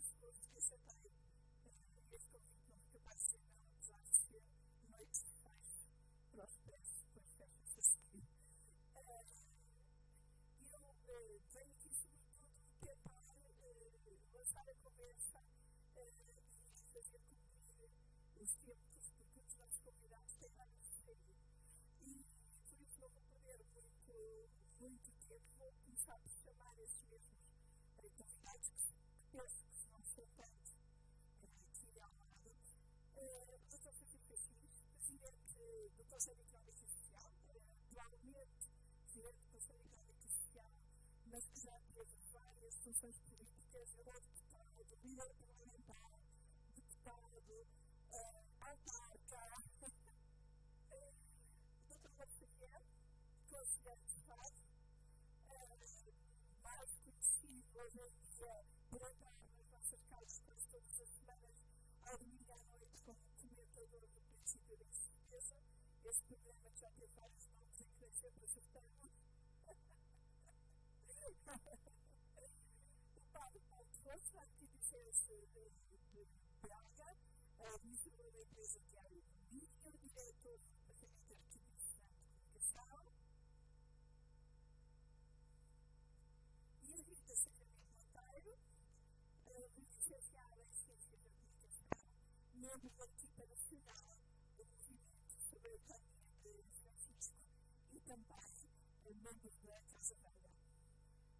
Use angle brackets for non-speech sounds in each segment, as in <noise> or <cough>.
esse gosto que esse convite não de noite de fecho para os pés, depois fecha-se a seguir. Eu venho aqui, sobretudo, tentar lançar a conversa e fazer cumprir os tempos, porque os nossos convidados têm vários sair. E por isso não vou perder muito, muito tempo, vou começar por chamar esses mesmos convidados que, que penso que o Dr. Francisco Caxias, presidente do Conselho Económico e Social, atualmente presidente do Conselho Económico e Social, mas que já teve várias funções políticas, é deputado, líder parlamentar, deputado, autarca. Paulo Xavier, conselheiro de Estado, mais conhecido hoje em dia por entrar domingo à noite, como comentador do princípio da incerteza. Este programa que já teve vários nomes em que nem sempre acertamos. o padre Paulo Torres, arquidiocese Braga, administrador da empresa Diário membro da equipa nacional do Movimento sobre a Economia de Francisco e também membro da Casa Velha.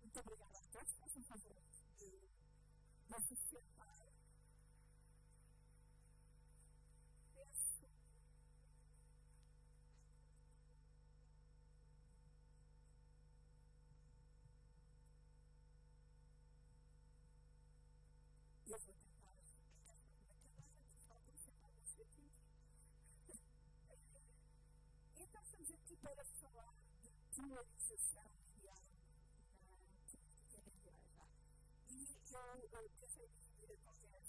Muito obrigada a todos. Façam favor de, de se sentar. Peço Então, estamos aqui para falar de polarização medial na política da igreja. E eu pensei dividir a conversa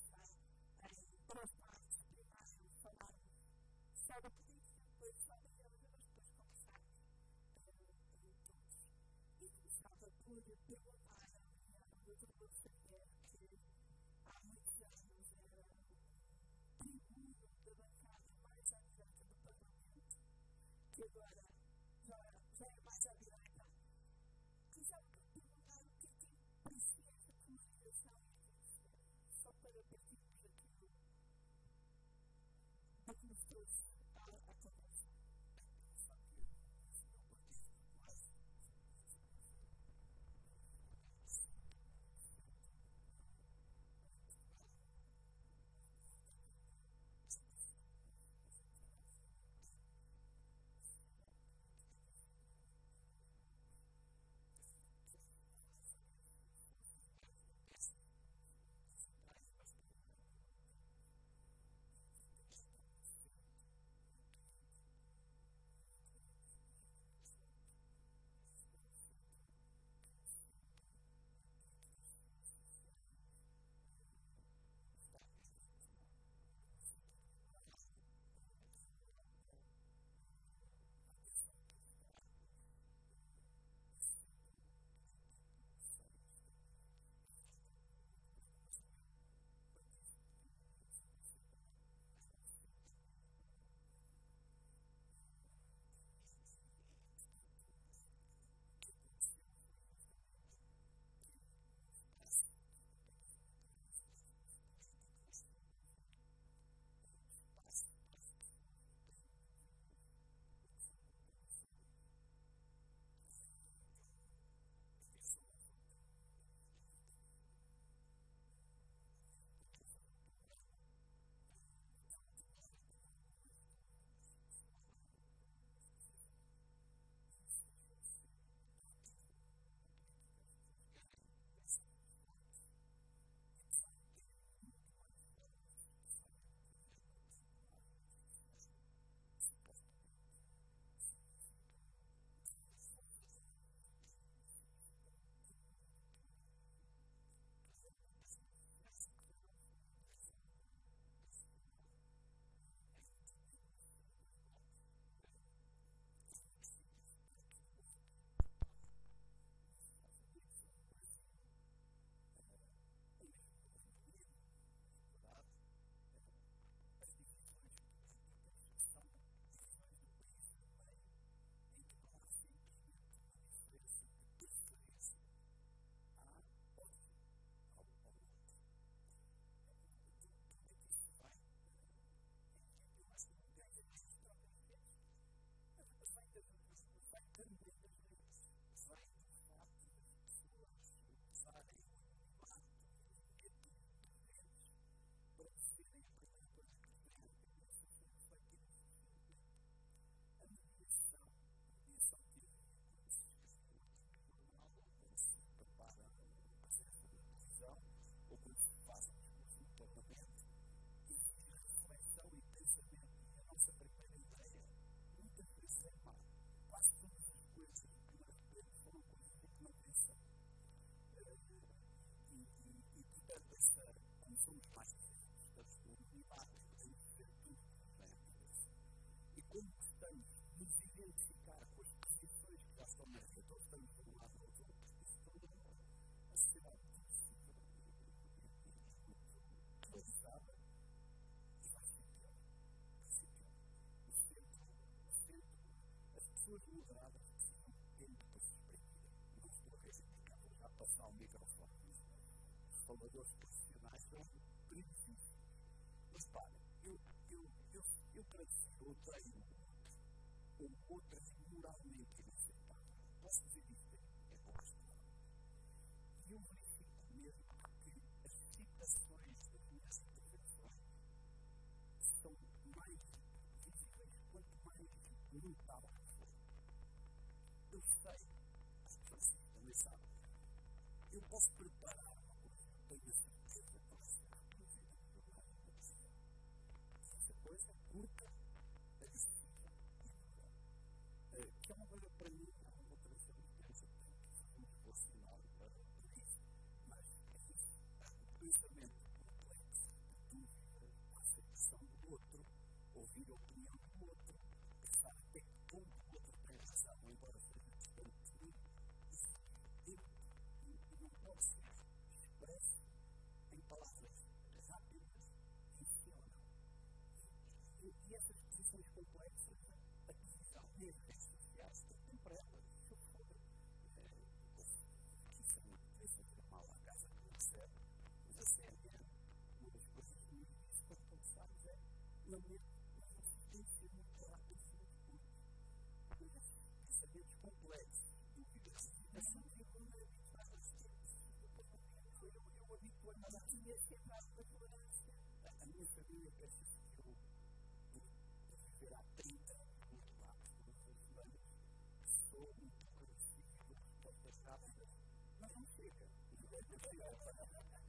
truth. Um ao outro. Isso tudo a muito polarizada e pior. Vai ser pior. O centro, o centro, as pessoas moderadas precisam de tempo para se exprimir. Não estou a vou já passar o microfone. Os faladores profissionais são perigosíssimos. Mas para, eu, eu, eu, eu para dizer, eu tenho ou outras moralmente inaceitáveis. Posso dizer isto? É pouco E eu verifico mesmo que as citações das minhas intervenções são mais visíveis quanto mais notáveis for. Eu sei, as pessoas também sabem, eu posso preparar uma coisa, tenho a certeza outro, pensar até que ponto o embora seja de não pode ser em palavras rápidas. E essas posições complexas, a decisão mesmo aliás, tem para ela, se for, é, que é muito triste, fazer mal à casa mas a uma das coisas que nos diz quando começamos é, lamento, complexos, dúvidas, hesitações e vulnerabilidades foi eu, eu habituei-me a tinha sempre a tolerância. A minha família pensa que eu, por viver há 30 anos, sou um pouco agressivo, respostas rápidas, mas não chega. Não é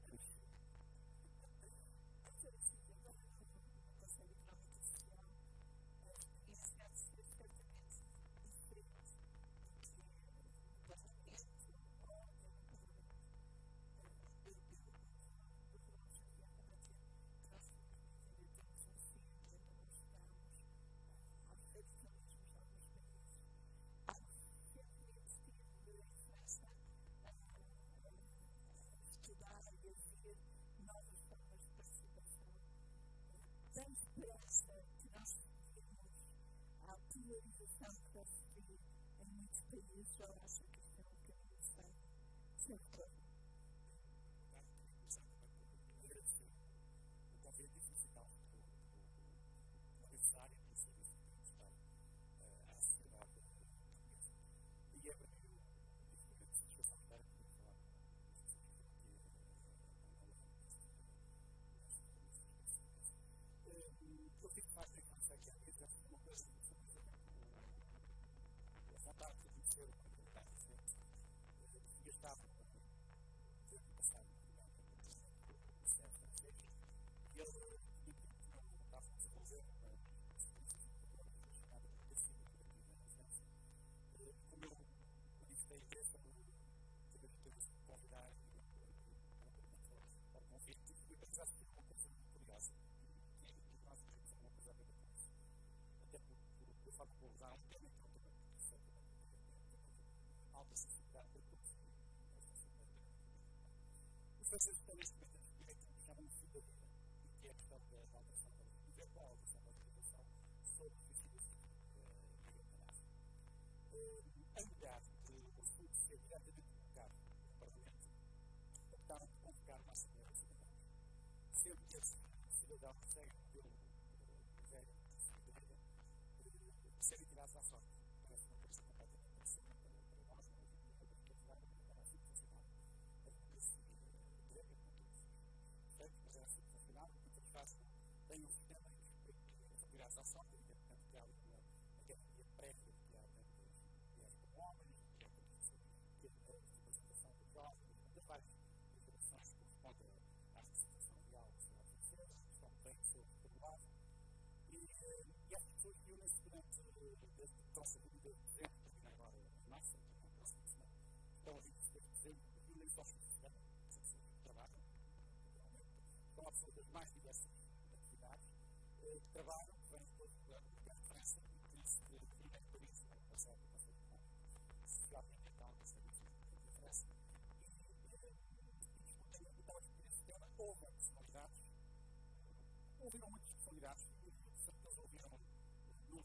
dispersa que nós temos a priorização para si. A discutir aquilo que chamam de cidadania, e que é a questão da alteração da legislação, qual a alteração da legislação sobre suicídios e eutanásia. Em lugar de o assunto ser diretamente colocado no Parlamento, optaram por convocar uma Assembleia de Cidadãos, sendo que esse cidadão segue pelo velho cidadão serem tirados à sorte. Que são à sorte, evidentemente que há uma garantia prévia que há mulheres como homens, que há tantas representação dos jovens, de várias informações que correspondem à representação real da francesa, que estão bem formuladas. E, as pessoas que unem-se durante desde o próximo de dezembro, termina agora em março, então, a próxima semana, estão a 26 de dezembro, unem-se aos que as pessoas que trabalham, naturalmente, estão a pessoas das mais diversas atividades, que trabalham,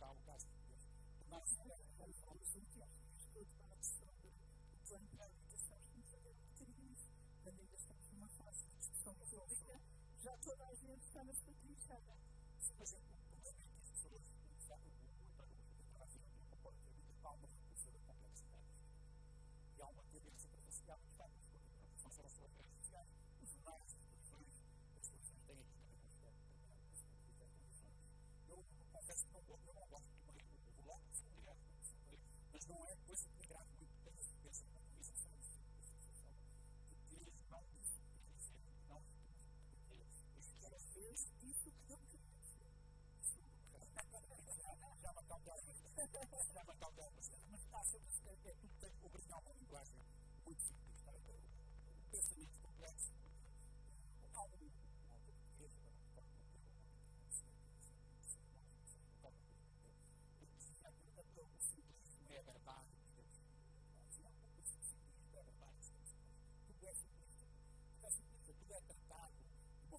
Kaukaz. Właściwie konsumpcja szkód panowstrowy, błędami dostarczym aktywizm, będę dostarczym masy, są możliwe, że to ważne stanowisko kliszane. Sposób Para matar o dela, mas está sempre é, é tudo tem que obrigar uma linguagem muito simples. Tá? Então, o pensamento complexo, algo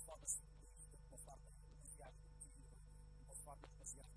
forma simplista, de uma forma demasiado emotiva, de uma forma demasiado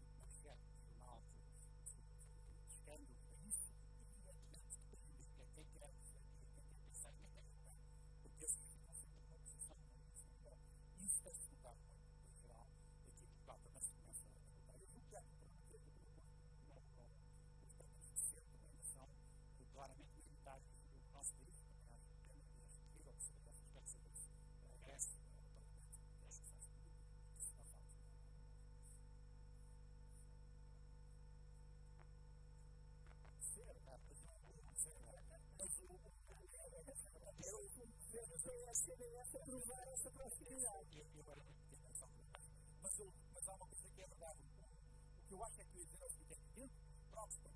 a semelhança cruzar essa proximidade. E agora tem mas, eu, mas há uma coisa que é verdade. Então. O que eu acho é que o Israel fica é dentro próximo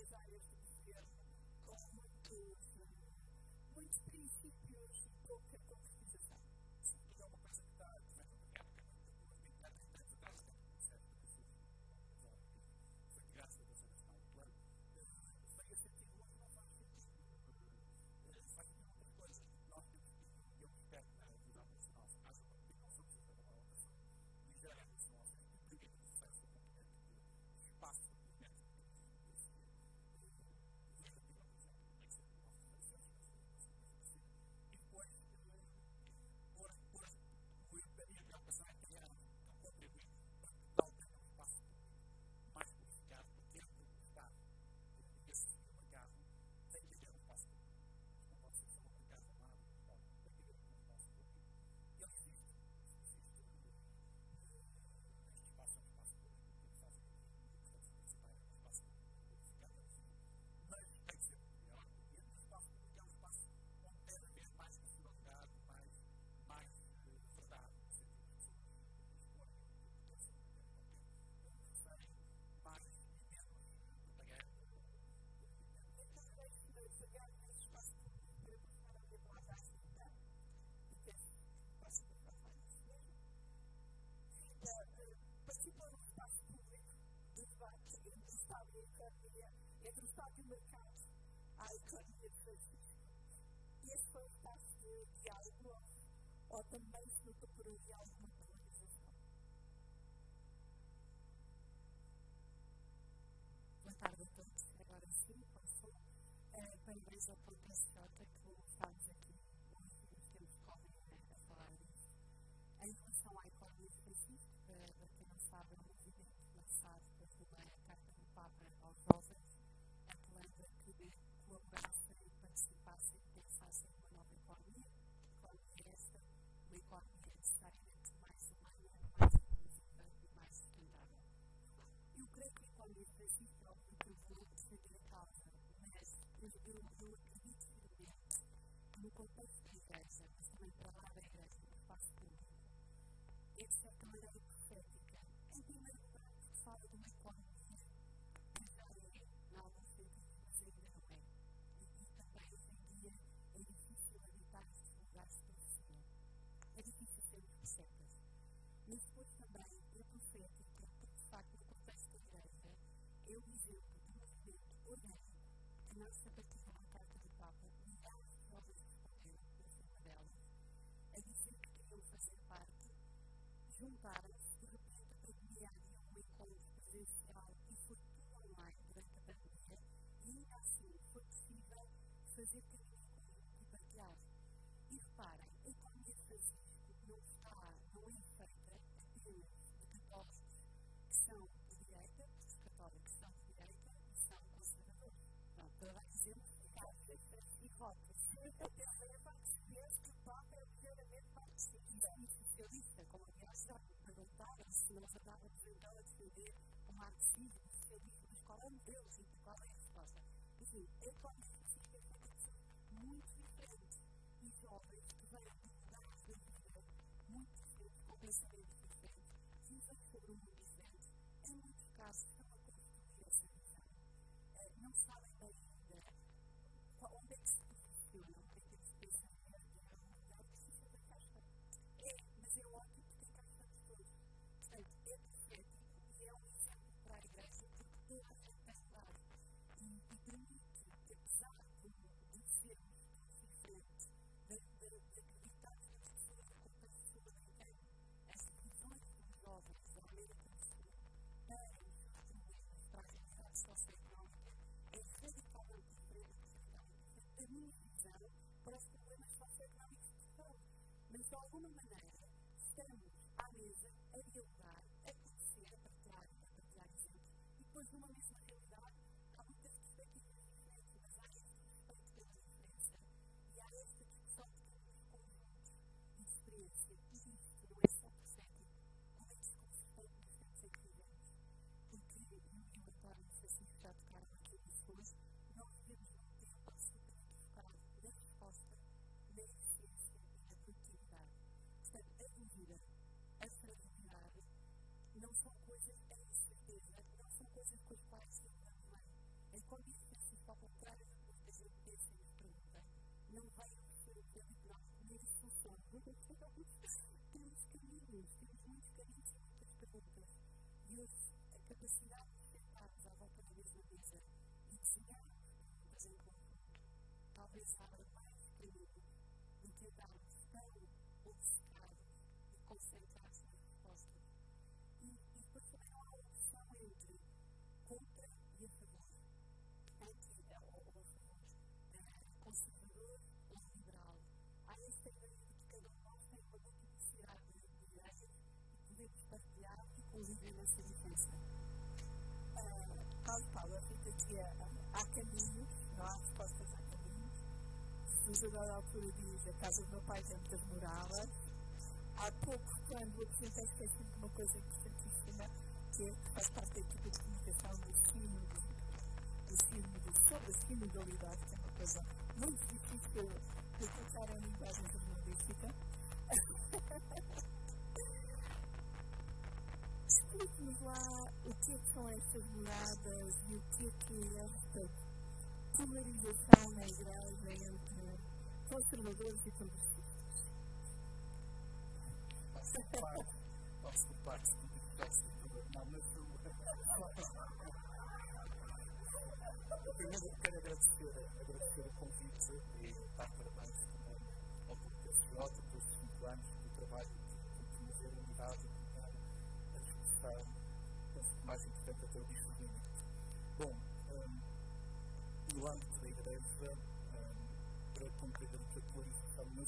is, is sabe, Mercado, caso, a economia de Francisco. E foi pessoas espaço de diálogo ou também se luta por ouvir alguma polarização. Boa tarde a todos. Agora sim, passo para a Igreja contanto que igreja, mas também para lá da igreja, no espaço público. É a primeira maneira profética. Em primeiro lugar, fala de uma economia juntaram-se de repente para criarem um encontro presencial e foi tudo online durante a pandemia e ainda assim foi possível fazer caminho e partilhar. E reparem, a economia de Francisco não está, não é feita apenas de católicos que são de direita, os católicos são de direita e são conservadores. Pronto, para lá dizemos que Cátia e Rota. <laughs> Eu tenho a parte que o Papa é verdadeiramente parte socialista nós andávamos então a defender o marxismo, o socialismo, qual é o modelo, gente, qual é a resposta. Enfim, é como se fosse uma coisa muito diferente e jovens que vêm de lugares da vida muito diferentes, com pensamentos Deras problemer var så ekonomiskt tunga. Men så kommer man nära, stämmer, arbetar, är gjort. não são coisas, é incerteza, é não são coisas com as quais se encontra É como bem. Em condições, ao contrário do que a gente pensa e nos pergunta, não vai oferecer o que é de nós, nem a solução. Temos caminhos, temos muitos caminhos e muitas perguntas. E hoje, a é, capacidade de sentarmos à volta da mesma mesa e desenharmos perguntas em conjunto, talvez abra conviver nessa diferença. Uh, Paulo Paulo afirma que há caminhos, não há respostas, há caminhos. Jesus, a dada altura, diz: A casa do meu pai tem muitas moradas. Há pouco, quando apresentei, esqueci de uma coisa importantíssima, que, é, que faz parte da equipa de comunicação do ensino, do ensino sobre a sinodalidade, que é uma coisa muito difícil de colocar em linguagem jornalística. Explique-nos lá o que, é são estas moradas e o que é que é esta polarização na igreja entre conservadores e progressistas. Posso culpar se não, mas Primeiro quero agradecer, agradecer o convite e dar parabéns ao PSJ pelos 5 anos mais importante até o discernimento. Bom, um, no âmbito da Igreja, um, para compreender que a polarização no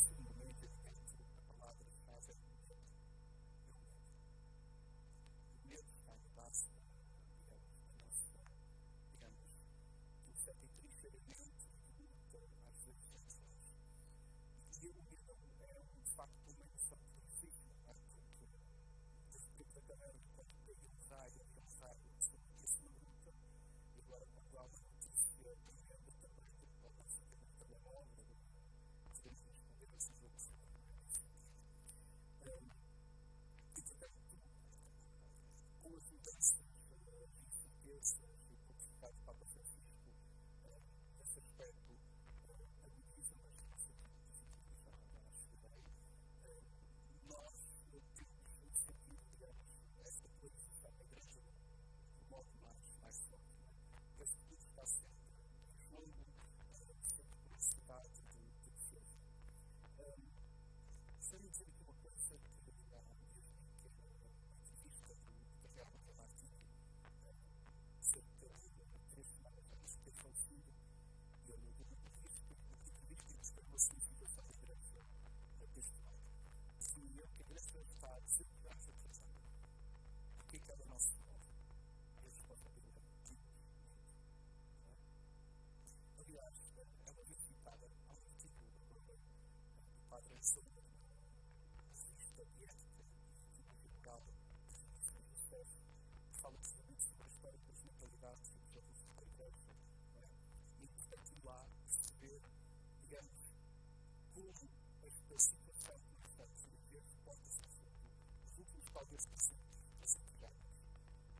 nos últimos, talvez, 300 anos.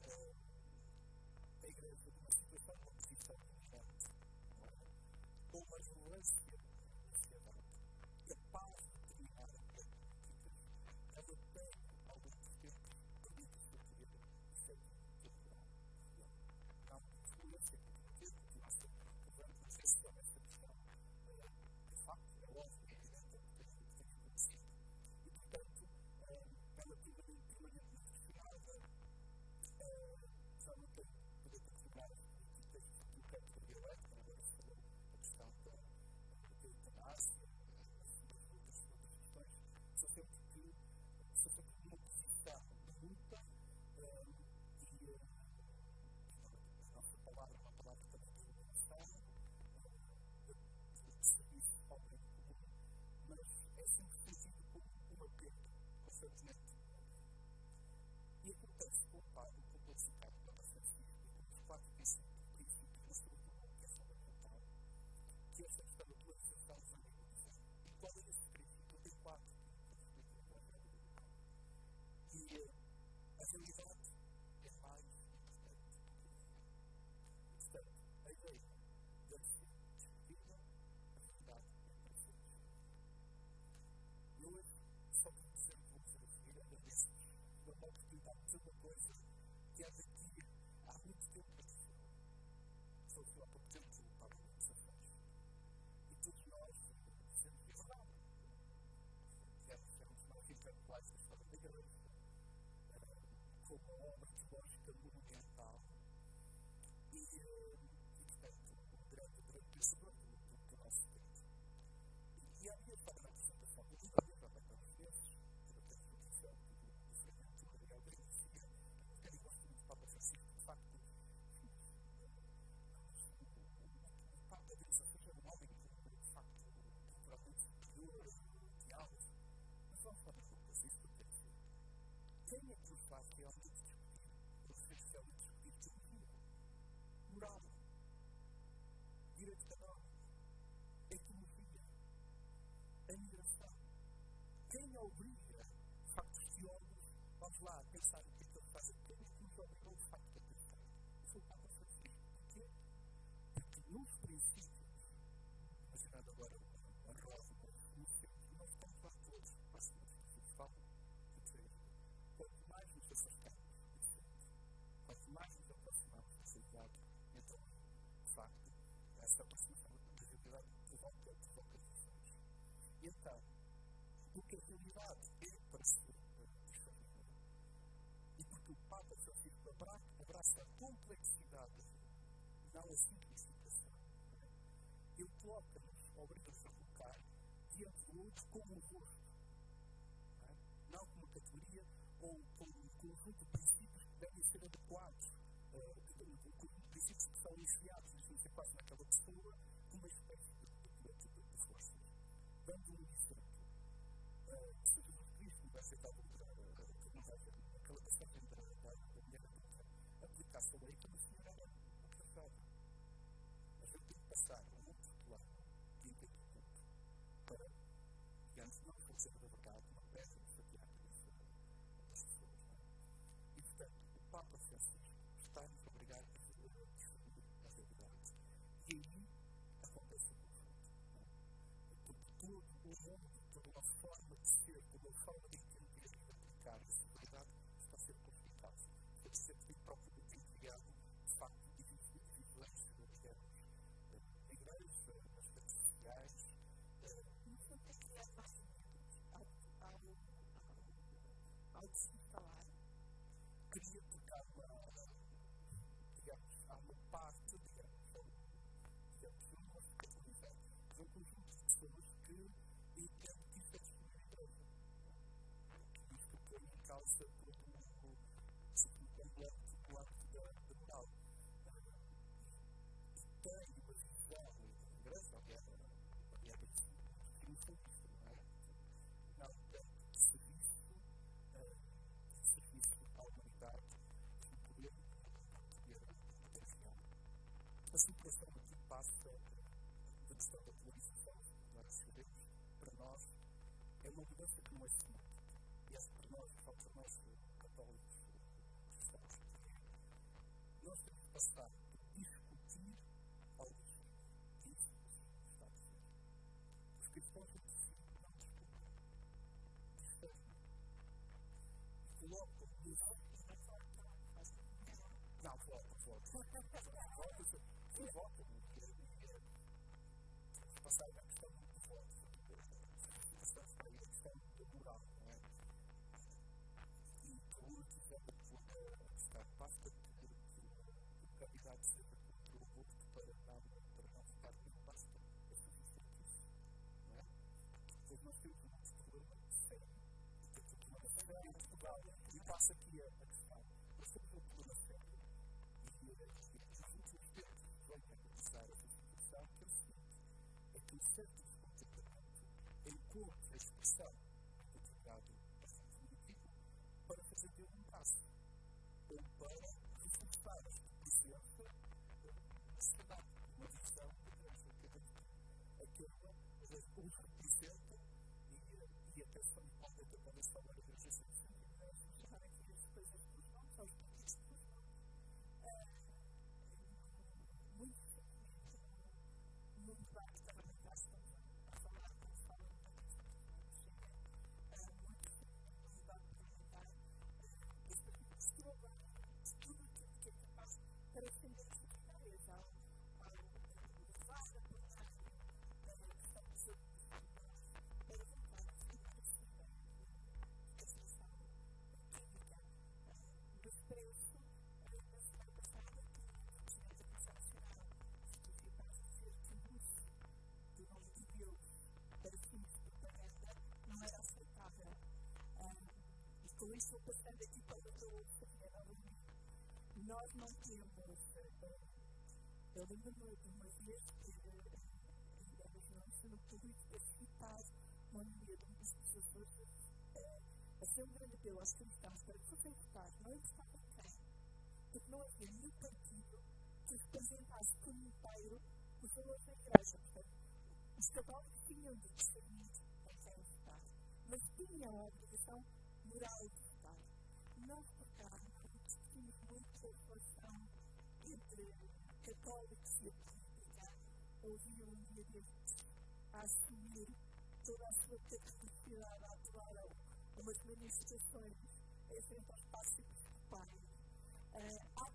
Uh, a Igreja, numa situação de uma posição dominante, com uma relevância sentido como um apelo constantemente. E acontece padre, com o pontificado do Papa Francisco, e com os quatro princípios, na sua que é fundamental, que esta questão da polarização dos amigos. E qual é esse princípio? Tem quatro Evangelho. E a realidade direito canónico, economia, a migração? Quem obriga, de facto, os teólogos, vamos lá, pensar o que é que eles fazem? Quem é que nos obrigou, de facto, a pensar? Foi o Papa Francisco. Porquê? Porque nos princípios, imaginando agora uma rosa, no centro, nós estamos lá todos, que nos falam, quanto mais nos centro, quanto mais nos aproximamos do centrado, então, de facto, essa aproximação da realidade provoca, provoca emoções. E então, porque a realidade é para ser extraordinária, e porque o Papa Francisco abraça a complexidade não a simplificação, ele coloca-nos, a colocar diante do outro como um rosto, não, como categoria ou como um conjunto de princípios que devem ser adequados, que são enfiados, devem ser quase naquela pessoa, uma espécie de, de, forças. Dando um exemplo, uh, se Jesus Cristo ser dado haver aquela passagem da, mulher adulta, aplicar-se a lei como se mundo, toda uma forma de ser, toda uma forma de entender de aplicar essa realidade está a ser conflitado. Deve ser que próprio tem criado, de facto, divisões internas na igreja, nas redes sociais. No fundo, é criar mais ao, ao, desinstalar. Queria tocar uma, digamos, há uma parte, digamos, digamos, mas um conjunto de pessoas que põe em causa todo o, o completo do moral. E tem uma visão da igreja, aliás, aliás, triunfalista, não é? Não tanto de serviço, de serviço à humanidade, de poder, de real. A superação aqui passa da questão da polarização, para nós, é uma mudança que não é simples. E essa para nós, começar essa situação, que é que o centro de comportamento encontra a isso, passando aqui para o Xavier novamente, nós não temos. Eu lembro-me de uma vez que ainda no ensino público para citar uma mulher de um dos professores a ser um grande apelo aos cristãos para que fossem votar, não importava em quem, porque não havia nenhum partido que representasse como inteiro os valores da igreja. Portanto, os católicos tinham de discernir em quem votar, mas tinham a obrigação moral de votar. Nós, por cá, discutimos muito a relação entre católicos e a política. Ouvi um dia destes assumir toda a sua capacidade a atuar umas manifestações em frente aos passos episcopais. Uh, há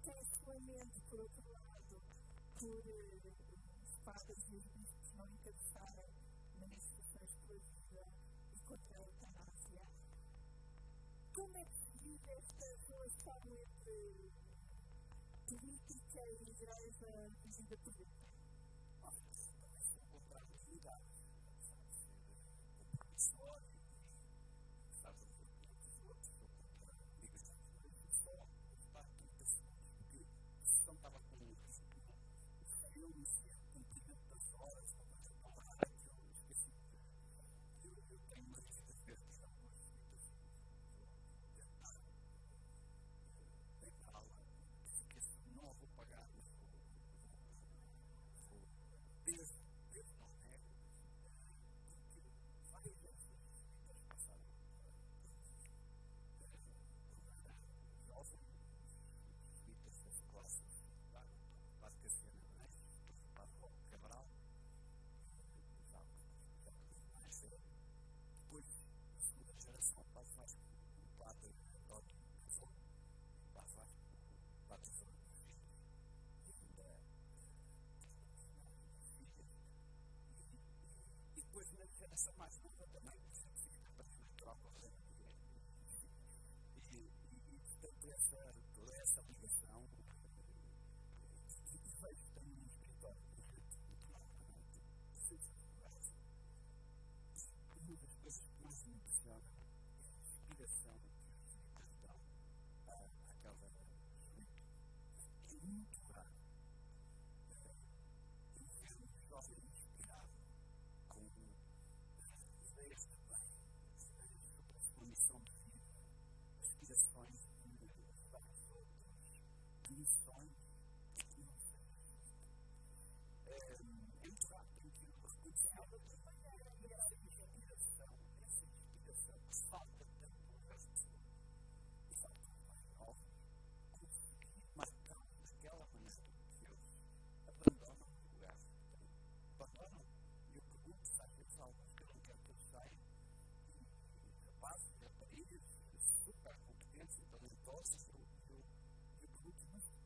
lamente, por outro lado, por uh, os padres e os bispos não encabeçarem e igreja vivida essa mais nova também significa para troca e, e, e, portanto, essa, toda essa ligação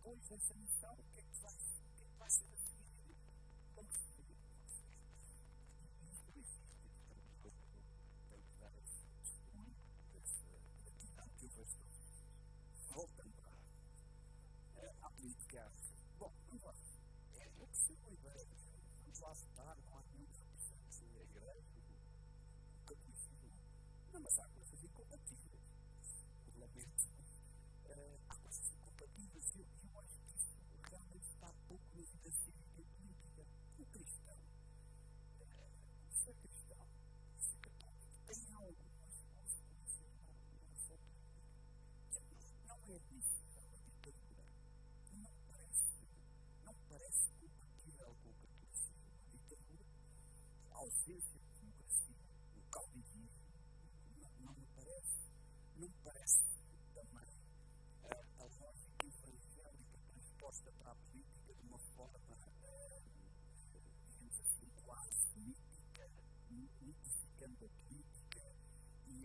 depois dessa missão, o que é que vai, o que é que vai ser a seguir? Como se seguir? Isto existe, portanto, que dar esse testemunho, dessa que eu vejo os dias. Voltando à, à política, bom, vamos lá. É, eu percebo a ideia, vamos lá votar,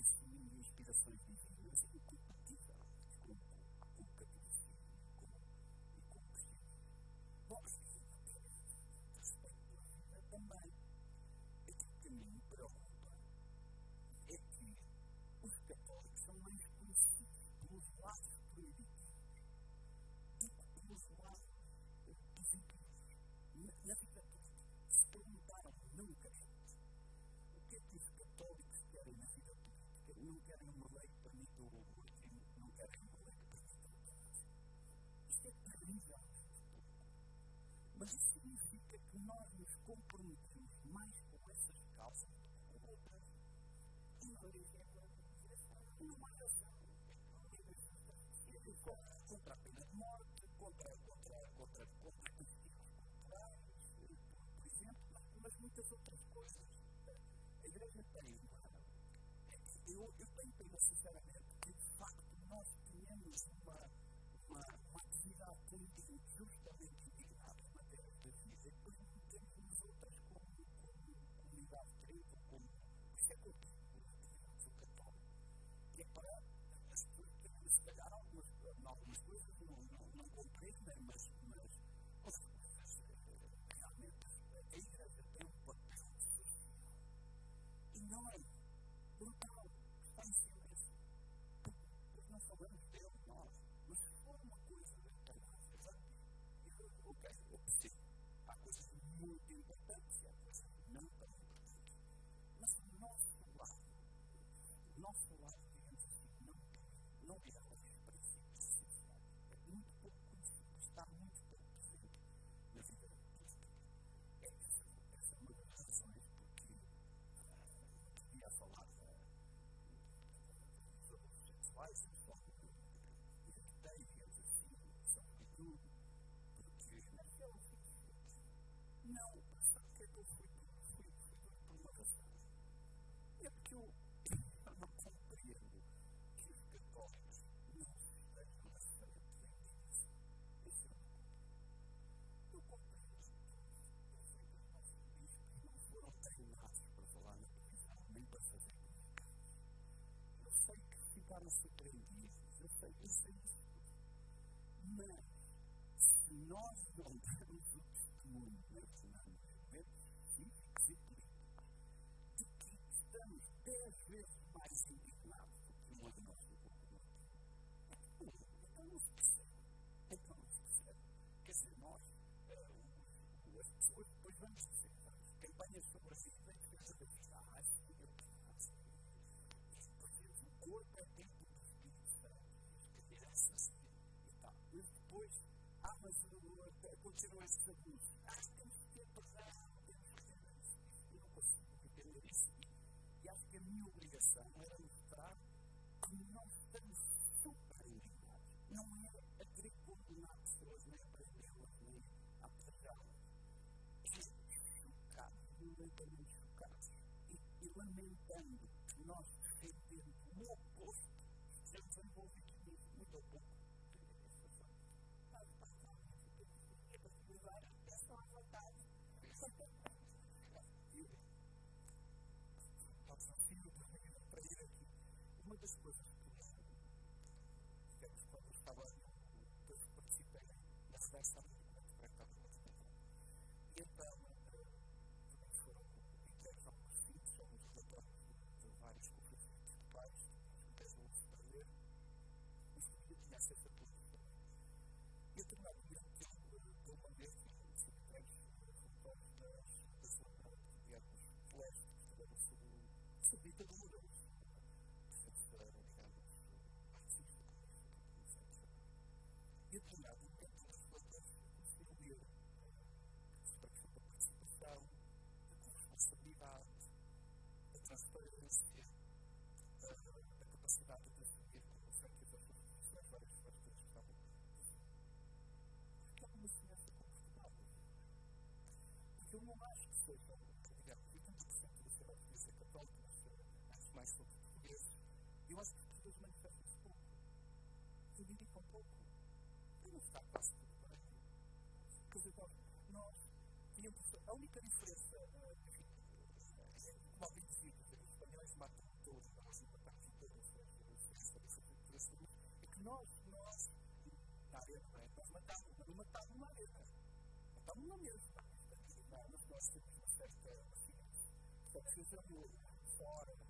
assumindo inspirações divinas, é incompatível Mas isso significa que nós nos comprometemos mais com essas causas do que com outras. E, por exemplo, uma razão contra a pena de morte, contra, contra, contra, contra castigos culturais, por exemplo, mas muitas outras coisas. A Igreja tem uma. Eu, eu tenho pena, sinceramente, que de facto nós tenhamos uma, uma, uma atividade política como. É que é para as pessoas que se calhar algumas, algumas coisas não, não, não compreendem, mas, mas coisas realmente a igreja tem um papel social enorme, brutal, que está em silêncio. Porque não sabemos dele nós, mas for uma coisa ok, eu percebo. Há coisas muito importantes e o nosso lado surpreendidos, eu sei, esses abusos. Ah, temos que temos que ter isso. Eu não consigo entender isso. E acho que a minha obrigação era mostrar que nós estamos super indignados. Não é a querer condenar pessoas, nem aprendê-las, nem apedrejá-las. É chocados, violentamente chocados. E, e lamentando que nós, a professora, digamos, marxista, e a determinado momento as relações comecei a ler sobre a da participação, da corresponsabilidade, da transparência, da, da capacidade de assumir como certas as suas posições, várias coisas que estavam Porque é uma semelhança confortável. Porque eu não acho que seja, mais sobre portugueses. Eu acho que os portugueses manifestam-se pouco. Reivindicam pouco não está quase tudo bem. Quer dizer, nós tínhamos a única diferença, enfim, como alguém dizia, os espanhóis matam todos, nós matamos todos, é que nós, nós, na arena, não é? Nós matávamos, mas não matávamos na arena, matávamos na mesma. Mas nós temos uma certa, assim, estamos fazendo fora,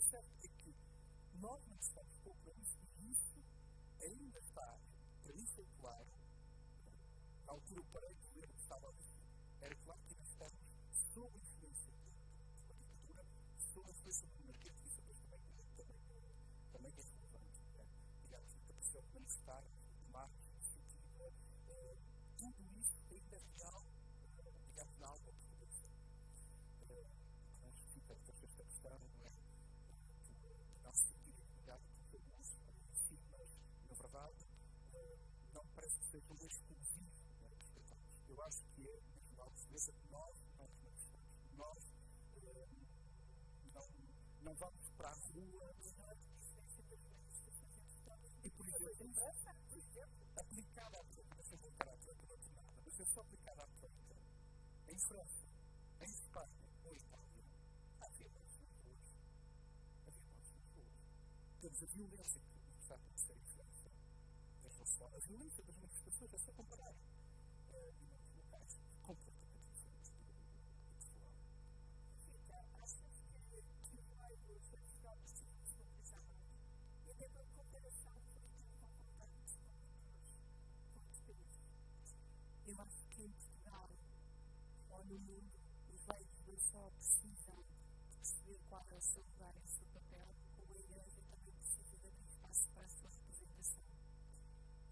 certo é que nós não estamos isso e isso ainda está para mim foi claro, na altura de o que estava não vamos para a rua. E, por exemplo, aplicada à Troika, sem voltar à Troika, não nada, mas é só aplicada à Troika, em França, em Espanha ou Itália, havia muitos pessoas. Havia muitas pessoas. Temos a violência que está a acontecer em França, a violência das manifestações é só comparar. Mundo os leigos não só precisam de perceber qual é o seu lugar e o seu papel, como a Igreja também precisa de abrir espaço para a sua representação.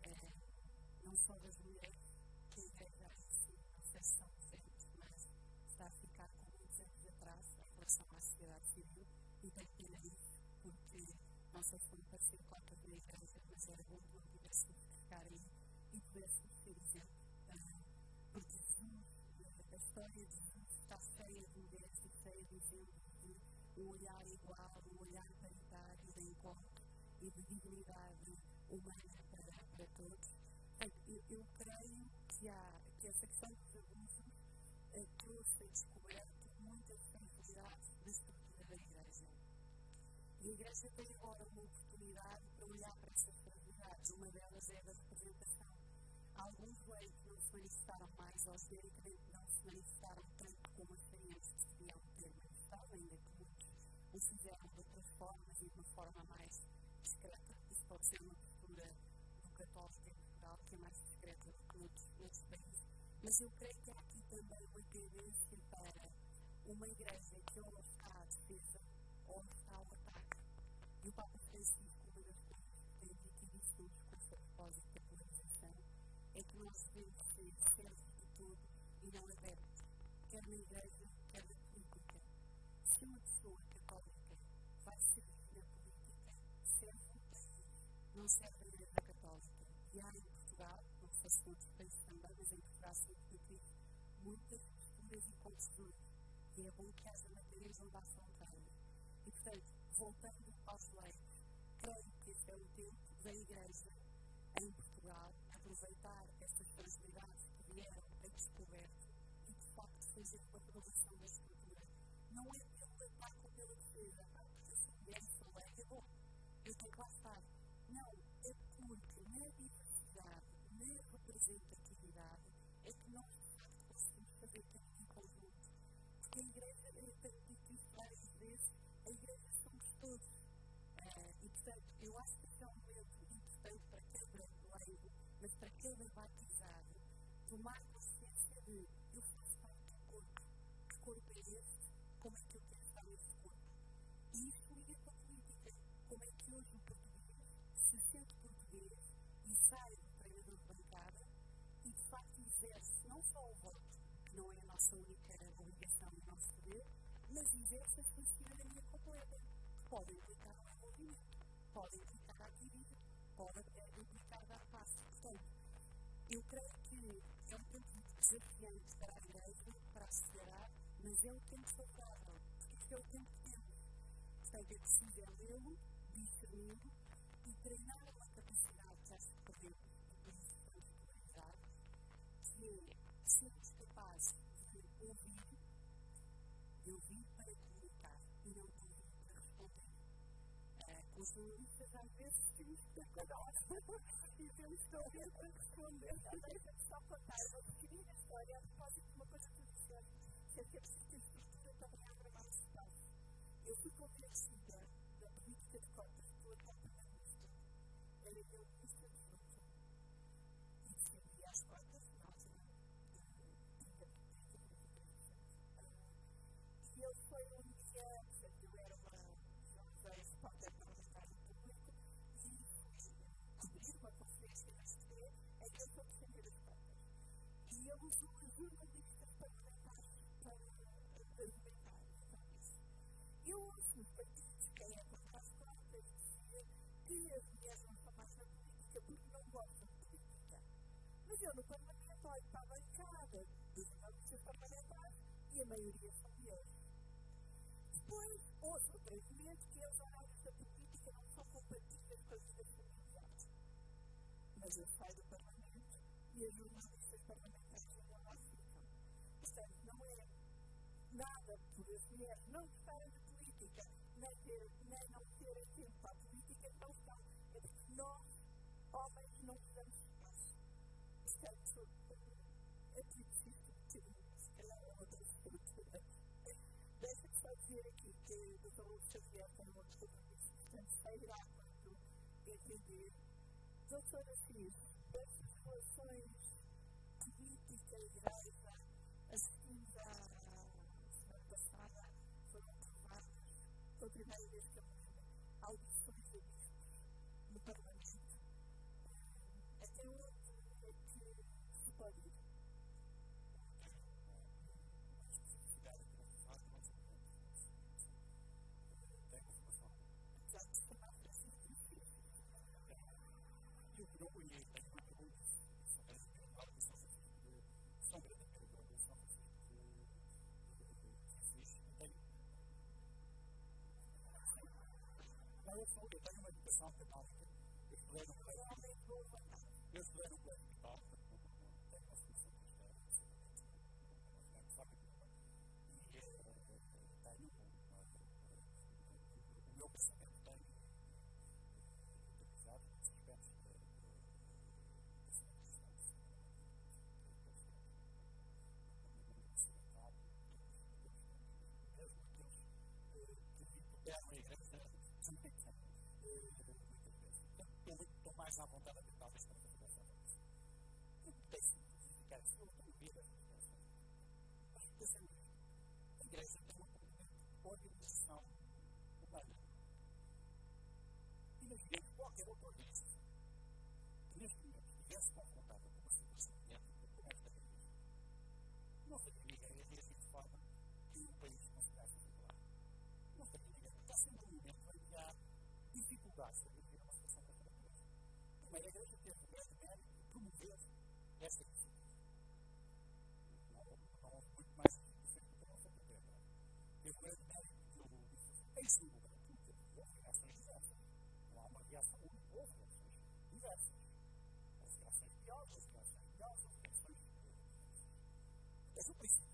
É, não só das mulheres, que a Igreja são recentes, mas está a ficar com muitos anos atrás em relação à sociedade civil e tem pena disso, porque não sei se vão parecer cotas na história está cheia de mulheres e cheia de de um olhar igual, um olhar paritário de encontro e de dignidade humana para, para todos. Eu, eu creio que, há, que essa questão dos abusos eh, trouxe a descoberto muitas fragilidades da estrutura da Igreja. E a Igreja tem agora uma oportunidade para olhar para essas fragilidades. Uma delas é a da representação. Alguns leigos não se manifestaram mais, ou evidentemente não se manifestaram tanto como achariam que deviam ter manifestado, ainda que muitos o fizeram de outras formas e de uma forma mais discreta. Isso pode ser uma postura do católico Portugal, que é mais discreta do que noutros, noutros países. Mas eu creio que há aqui também uma tendência para uma igreja que ou está à defesa ou está ao ataque. E o Papa Francisco, uma das coisas que tem dito isso no discurso a propósito é que nós devemos ser servos de tudo e não adeptos, quer na igreja, quer na política. Se uma pessoa católica vai servir na política, serve o país, não serve a igreja católica. E há em Portugal, não sei se outros países também, mas em Portugal se tem muitas posturas e confusões. E é bom que haja matérias onde há fronteira. E, portanto, voltando aos leigos, creio que este é o tempo da Igreja em Portugal aproveitar estas fragilidades que vieram a descoberto e, de facto, fazer uma renovação da estrutura. Não é pelo ataque ou pela defesa, não, porque eu sou mulher e sou leiga, é bom, eu tenho que lá estar. Não, tomar consciência de eu faço parte do corpo. Que corpo é este? Como é que eu quero estar neste corpo? E isto liga com a política. Como é que hoje o português se sente português e sai do treinador de bancada e de facto exerce não só o voto, que não é a nossa única obrigação e o nosso dever, mas exerce a sua cidadania completa, que pode implicar um envolvimento, pode implicar a ativismo, pode implicar dar passo. Portanto, eu creio que é um tempo desafiante para a Igreja, para a sociedade, mas é um tempo saudável, porque isto é o tempo que temos. Portanto, é é lê-lo, discerni-lo e treinar uma capacidade que acho que perdemos no país que estamos polarizado, que sermos capazes Uh, com os jornalistas, às vezes, temos que ter cuidado <laughs> e temos que ouvir para responder. Deixa-me só contar uma pequenina história a propósito de uma coisa que tu disseste, que é que é preciso ter estrutura também abre mais espaço. Eu fui convencida da política de cotas pela própria era eu ministro de fruto e defendia as cotas Eu no Parlamento olho para a bancada dos jornalistas parlamentares e a maioria são mulheres. Depois, ouço outra vez que os horários da política não são compatíveis com a vida familiar. Mas eu saio do Parlamento e as jornalistas parlamentares ainda lá ficam. Portanto, não é nada por as mulheres não gostarem de política, nem, ter, nem não terem tempo para a política, não estão. É porque nós, sairá quando entender. Doutora Assis, estas relações política-igreja, não eu sou eu tenho uma educação católica eu estudei no colégio eu estudei no colégio mais à vontade de talvez para fazer essa avaliação. O que tem isso? Eu tenho vida a é igreja tem uma organização humana. Imaginemos qualquer outra organização que neste momento estivesse confrontada com uma situação ética como esta igreja. Não seria ninguém a reagir de forma que o país considerasse regular. Não seria ninguém está sendo um momento que há dificuldades Primeiro, a Igreja mérito de promover esta iniciativa. Não, houve muito mais do que a nossa própria Teve o grande mérito de o fazer. Em segundo lugar, porque houve reações diversas. Não há uma reação única, houve reações diversas. Houve reações piores, houve reações melhores, houve reações diversas. Mas o princípio,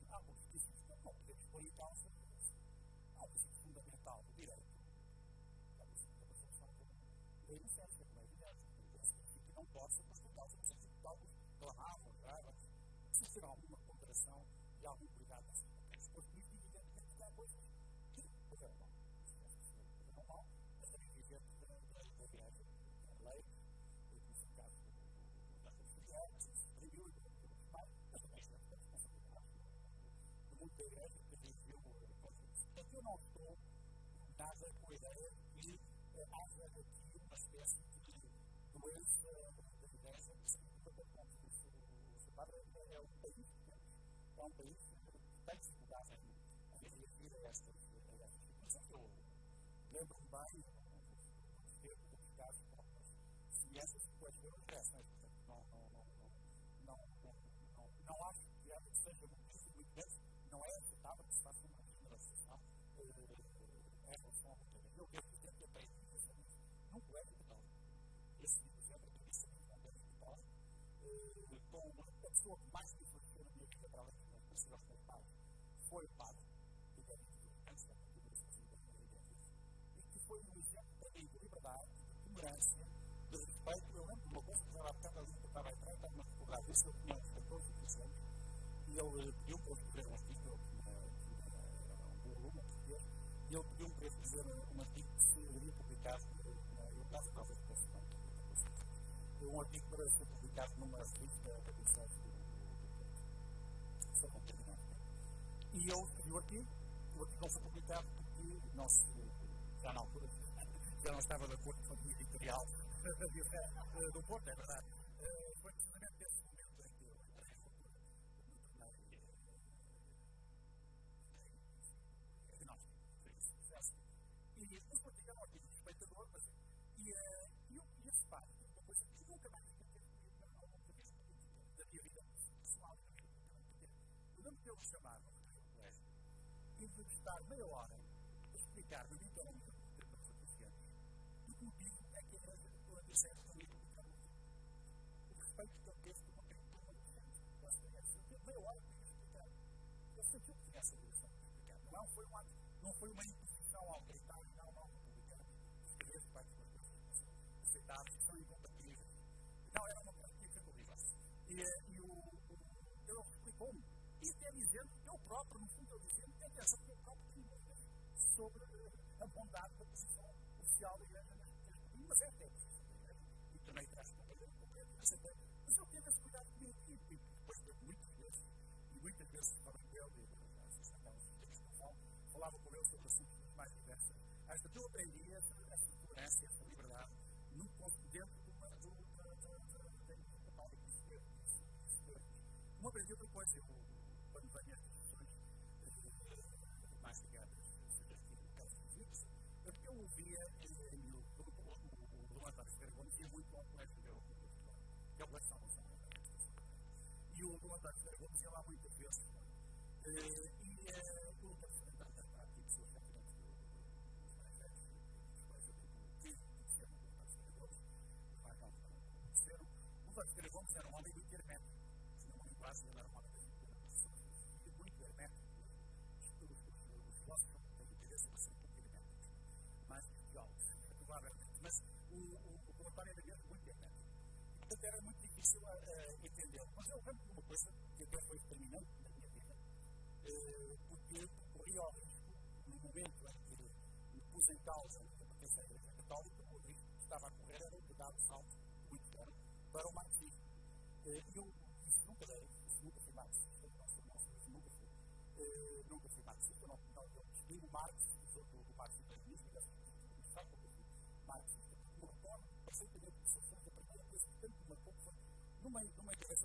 precisa ter alguma ponderação e algum cuidado nessas matérias. Pois por isso, evidentemente, que há que correram mal. Correram mal, mas também evidente da Igreja, da lei, como foi o caso da que se e do mais, mas também é da responsabilidade do mundo da Igreja, que viveu eu não estou nada com a ideia de que haja aqui uma espécie de doença da Igreja que se preocupa com. O Padre é seja não é aceitável que se faça uma generalização em relação ao Montenegro. Eu dizer que aprendi isso num colégio católico. Esse livro sempre aprendi isso num colégio católico, com uma pessoa que mais me influenciou na minha vida, para além de conhecer os meus pais, foi o padre, da cultura exclusiva da igreja, e que foi um exemplo para mim de liberdade, de tolerância, de respeito. Eu lembro de uma coisa que estava a bocado ali, que estava a entrar, estava a isso, eu tinha uns 14, 15 anos, e ele pediu para escrever um artigo, um aluno português, e ele pediu-me para fazer um artigo que seria publicado, eu estava talvez esse nome, um artigo para ser publicado numa revista da Diocese do. Só terminar. E eu escrevi o artigo, o artigo não foi publicado porque não se, já na altura, já não estava de acordo com a editorial do Porto, é verdade. Foi precisamente nesse É, e o que se faz? Uma coisa que nunca mais aconteceu ao longo da minha vida pessoal, podemos ter o que chamar entrevistar é, meia hora, explicar-me literalmente o que para os pacientes. E o motivo é que a arquitetura do centro foi muito O respeito que eu penso que uma arquitetura do eu com a experiência, eu tenho meia hora para explicar. Eu senti que tinha essa direção para explicar. Não foi, um não foi uma imposição ao alguém. Aceitáveis, que são incompatíveis. Não, era uma coisa que tinha que ser horrível. E, e o, o, ele explicou-me. Dizendo, eu próprio, no fundo, eu dizendo, tem atenção que eu próprio tenho dúvidas sobre a bondade da posição oficial da Igreja. Mas é até e também traz companheiro concreto, mas eu tive esse cuidado comigo e depois de muitas vezes, e muitas vezes falei com ele, que é o. E o António Ferreira Gomes ia lá muitas vezes. E o representante da prática, pessoas que dos mais velhos, dos quais eu tive conheceram o António Ferreira Gomes, os mais novos não conheceram. O António Ferreira Gomes era um homem muito hermético, se não me quase, ele era um homem eu lembro de uma coisa que até foi determinante na minha vida, uh, porque corria o risco, no momento em que me pus em causa a pertença à Igreja Católica, o risco que estava a correr era de dar o salto muito grande para o marxismo. Uh, eu isso nunca dei, nunca fui marxista, nunca fui. Uh, nunca fui marxista, não, não, eu estimo Marx, sou do, do marxismo-leninismo, e dessa coisa, nunca fui marxista, porque me retorno perfeitamente de sessões, a primeira coisa que tanto me marcou foi numa, numa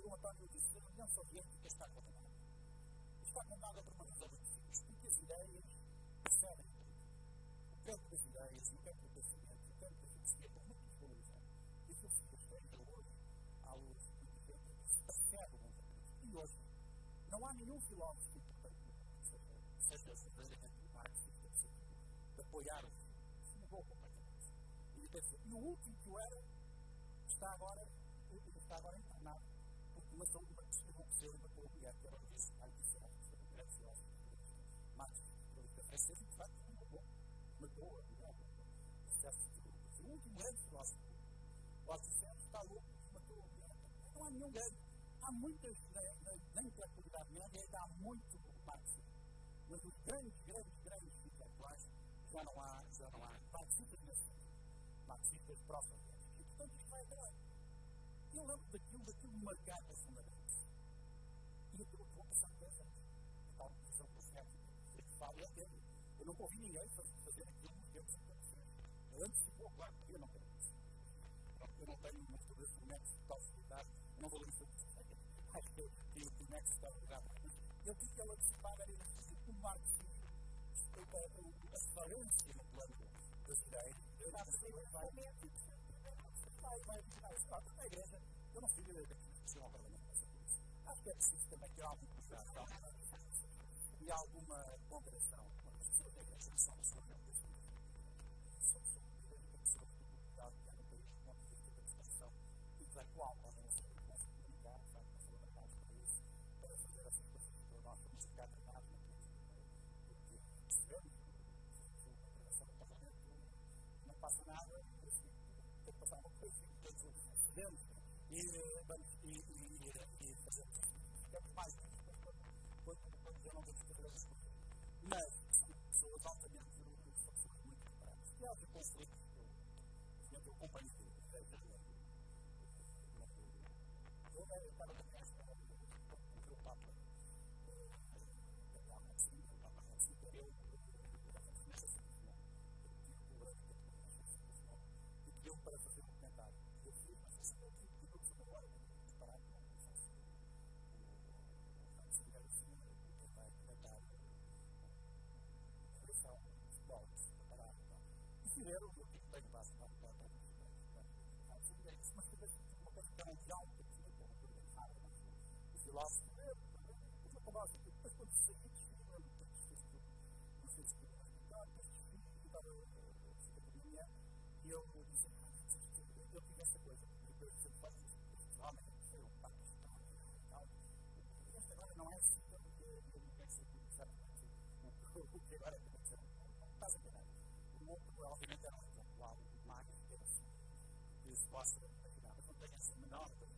Pergunta António disse: a União Soviética está condenada. Está condenada por uma razão muito simples, porque as ideias servem tudo. O campo das ideias, o campo do pensamento, o campo da filosofia estão muito desvalorizados. E a filosofia é esteja hoje à luz do movimento que se percebe o movimento. E hoje, não há nenhum filósofo importante, seja, seja verdadeiramente marxista, etc., de apoiar o se vou completamente. isso. e o último que o era está agora, está agora encarnado internado, por doação de uma corrupção da colônia, que era o vice Alquicer, que um grande filósofo, marxista, francês, de facto, matou, matou o processo de corrupção. O último grande filósofo, o Alquicer, está louco, matou Não há nenhum grande. Há muitas, na, na, na intelectualidade média, ainda há muito marxismo. Mas os grandes, grandes, grandes intelectuais, já não há, já não há marxistas. Marxistas pró-soviéticos. E, portanto, isto vai acabar. Eu lembro daquilo, daquilo marcar profundamente. E aquilo que vou passar 10 anos. A tal visão profética. É que fala e entende. Eu nunca ouvi ninguém fazer aquilo que eu fiz. Antes ficou claro que eu não quero isso. Eu não tenho uma fotografia de nexo de tal não vou ler isso. Acho que o nexo está ligado. Eu tive que antecipar era o marxismo a falência no plano das ideias. Vai, vai, vai, vai, vai, a igreja. Eu não sei da discussão ao Parlamento nessa coisa. Acho que é preciso também ter alguma moderação e alguma ponderação. Da são as pessoas que há no país, do ponto de da discussão podem não como se comunicar, sabe, saber da casa para isso, para fazer essas coisas que nós somos ficar treinados na percebemos, intervenção no Parlamento, não passa nada, tem que passar uma coisa, quer dizer, percebemos e, e, e, e fazemos ficamos mais quando, quando eu não temos que fazer as coisas. Mas são pessoas altamente, são pessoas muito preparadas. E há de conflito, eu, eu acompanho tudo, eu estava os filósofos, uma conversa, depois quando se seguinte, não sei se então, depois de estava minha, e eu disse, eu tive essa coisa, depois de faz estes homens, foi um Paquistão e tal. E esta agora não é assim, eu não penso exatamente o que agora é que aconteceu. Não estás a entender. O um exemplar mais que era assim, que se possa imaginar, mas não tem essa menor das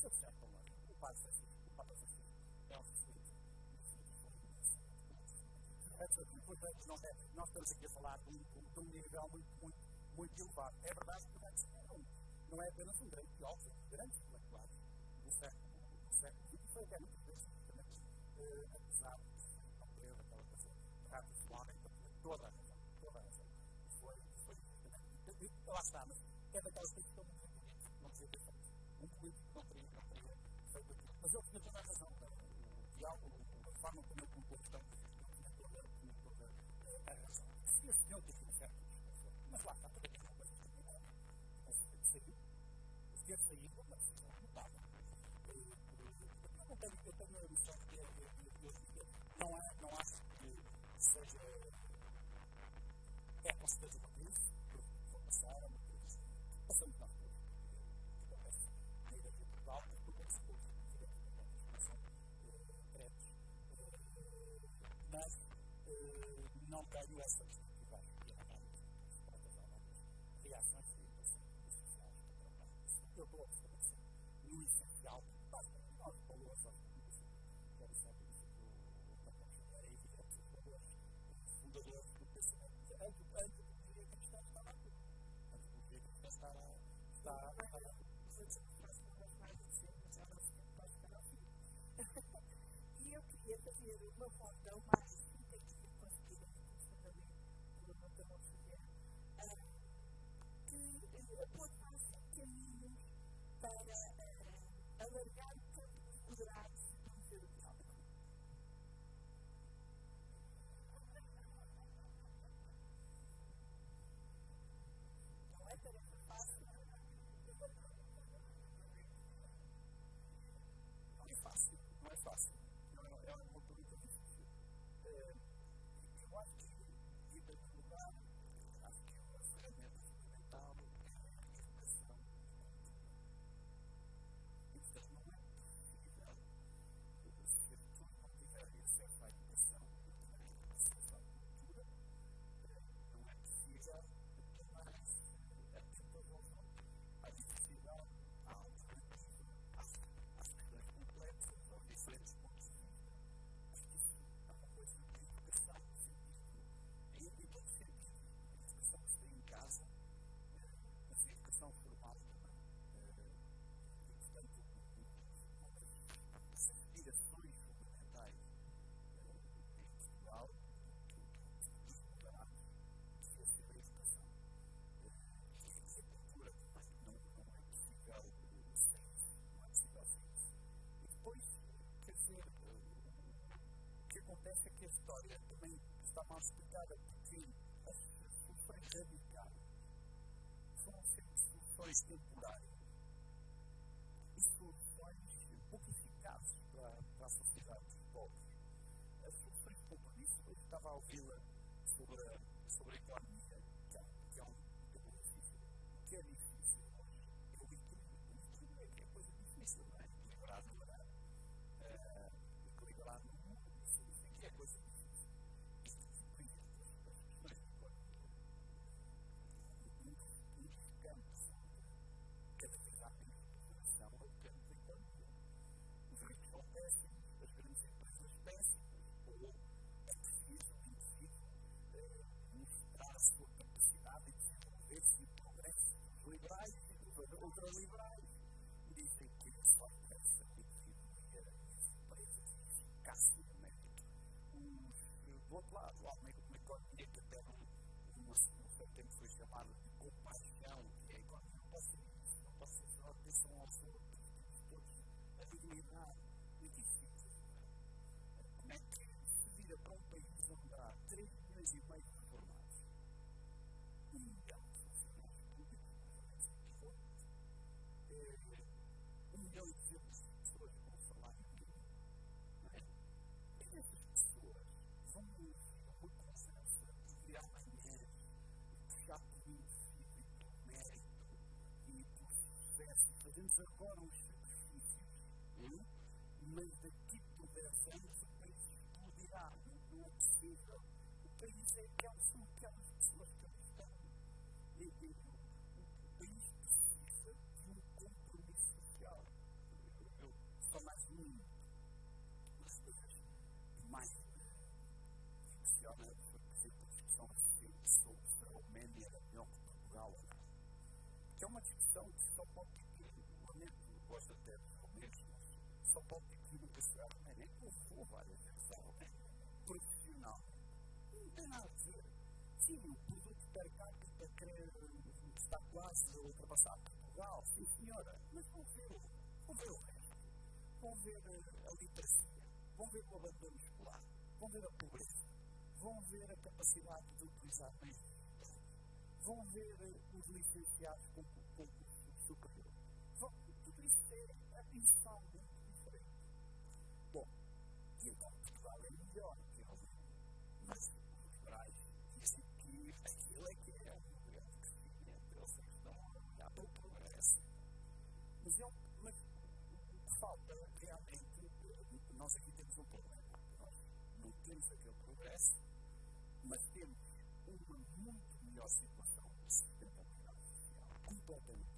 subjetivo o Pai Francisco, o Papa Francisco, é um sujeito Portanto, é, nós estamos aqui a falar de um, de um nível muito, muito, muito elevado. É verdade que não, não é apenas um grande teólogo, um grande intelectual do século, do XX, foi até muitas vezes, uh, apesar de não ter aquela coisa tradicional, toda a razão, toda a razão. Foi, foi, lá está, mas é daquelas coisas que eu não devia ter feito. Um político não teria, não teria feito. Mas ele tinha toda a razão, o diálogo, a forma como ele colocou a questão, eu senhor tem um certo desconforto. Mas lá está, tem uma coisa determinada. Você saiu, ter saído é uma decisão notável. Eu não tenho, eu tenho a noção de que não, é, não acho que seja. É com não tenho essa questão reações sociais Eu estou a estabelecer no essencial, basicamente, nós valores aos que era sempre isso que o Capão era evidente, os valores fundadores do pensamento. A antropologia cristã está lá tudo. A antropologia cristã está lá. Está lá. E eu queria fazer uma mais que pode fazer caminhos para alargar o campo história também está mal explicada, porque as soluções radicais são sempre soluções temporárias e soluções pouco eficazes para, para a sociedade dos povos. As soluções de compromisso, eu estava a ouvi-la sobre, sobre a economia, agora os sacrifícios, hum? mas daqui por 10 anos o país explodirá. Não, é possível. O país é aquelas, são aquelas pessoas que ali estão. E, e, o país precisa de um compromisso social. Eu, eu, só mais um das coisas que mais impressiona, por exemplo, a discussão recente sobre se a Roménia era melhor que Portugal. Que é uma discussão que chegar à Roménia. Eu vou várias vezes à Roménia, profissional. Não tem nada a dizer. Sim, o produto per capita está quase a ultrapassar Portugal, sim senhora, mas vão ver, vão ver o resto. Vão ver a literacia, vão ver o abandono escolar, vão ver a pobreza, vão ver a capacidade de utilizar digitais, vão ver os licenciados com concurso superior. Tudo isso é abissalmente diferente. Bom, e então Portugal é melhor que a mas os liberais dizem que aquilo é que é um grande crescimento, eles estão a para o progresso. Mas, eu, mas o que falta realmente, nós aqui temos um problema. Nós não temos aquele progresso, mas temos uma muito melhor situação de sustentabilidade social, completamente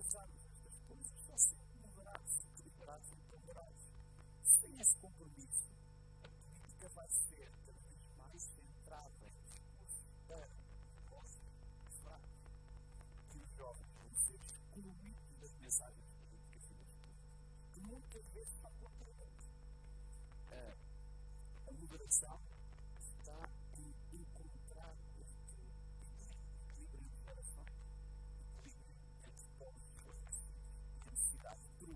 casarmos estas coisas, só sendo moderados, equilibrados e ponderados. Sem esse compromisso, a política vai ser cada vez mais centrada em discursos para negócio fraco. E os jovens vão ser excluídos das mensagens políticas e das políticas, que muitas vezes são contrariamente. A moderação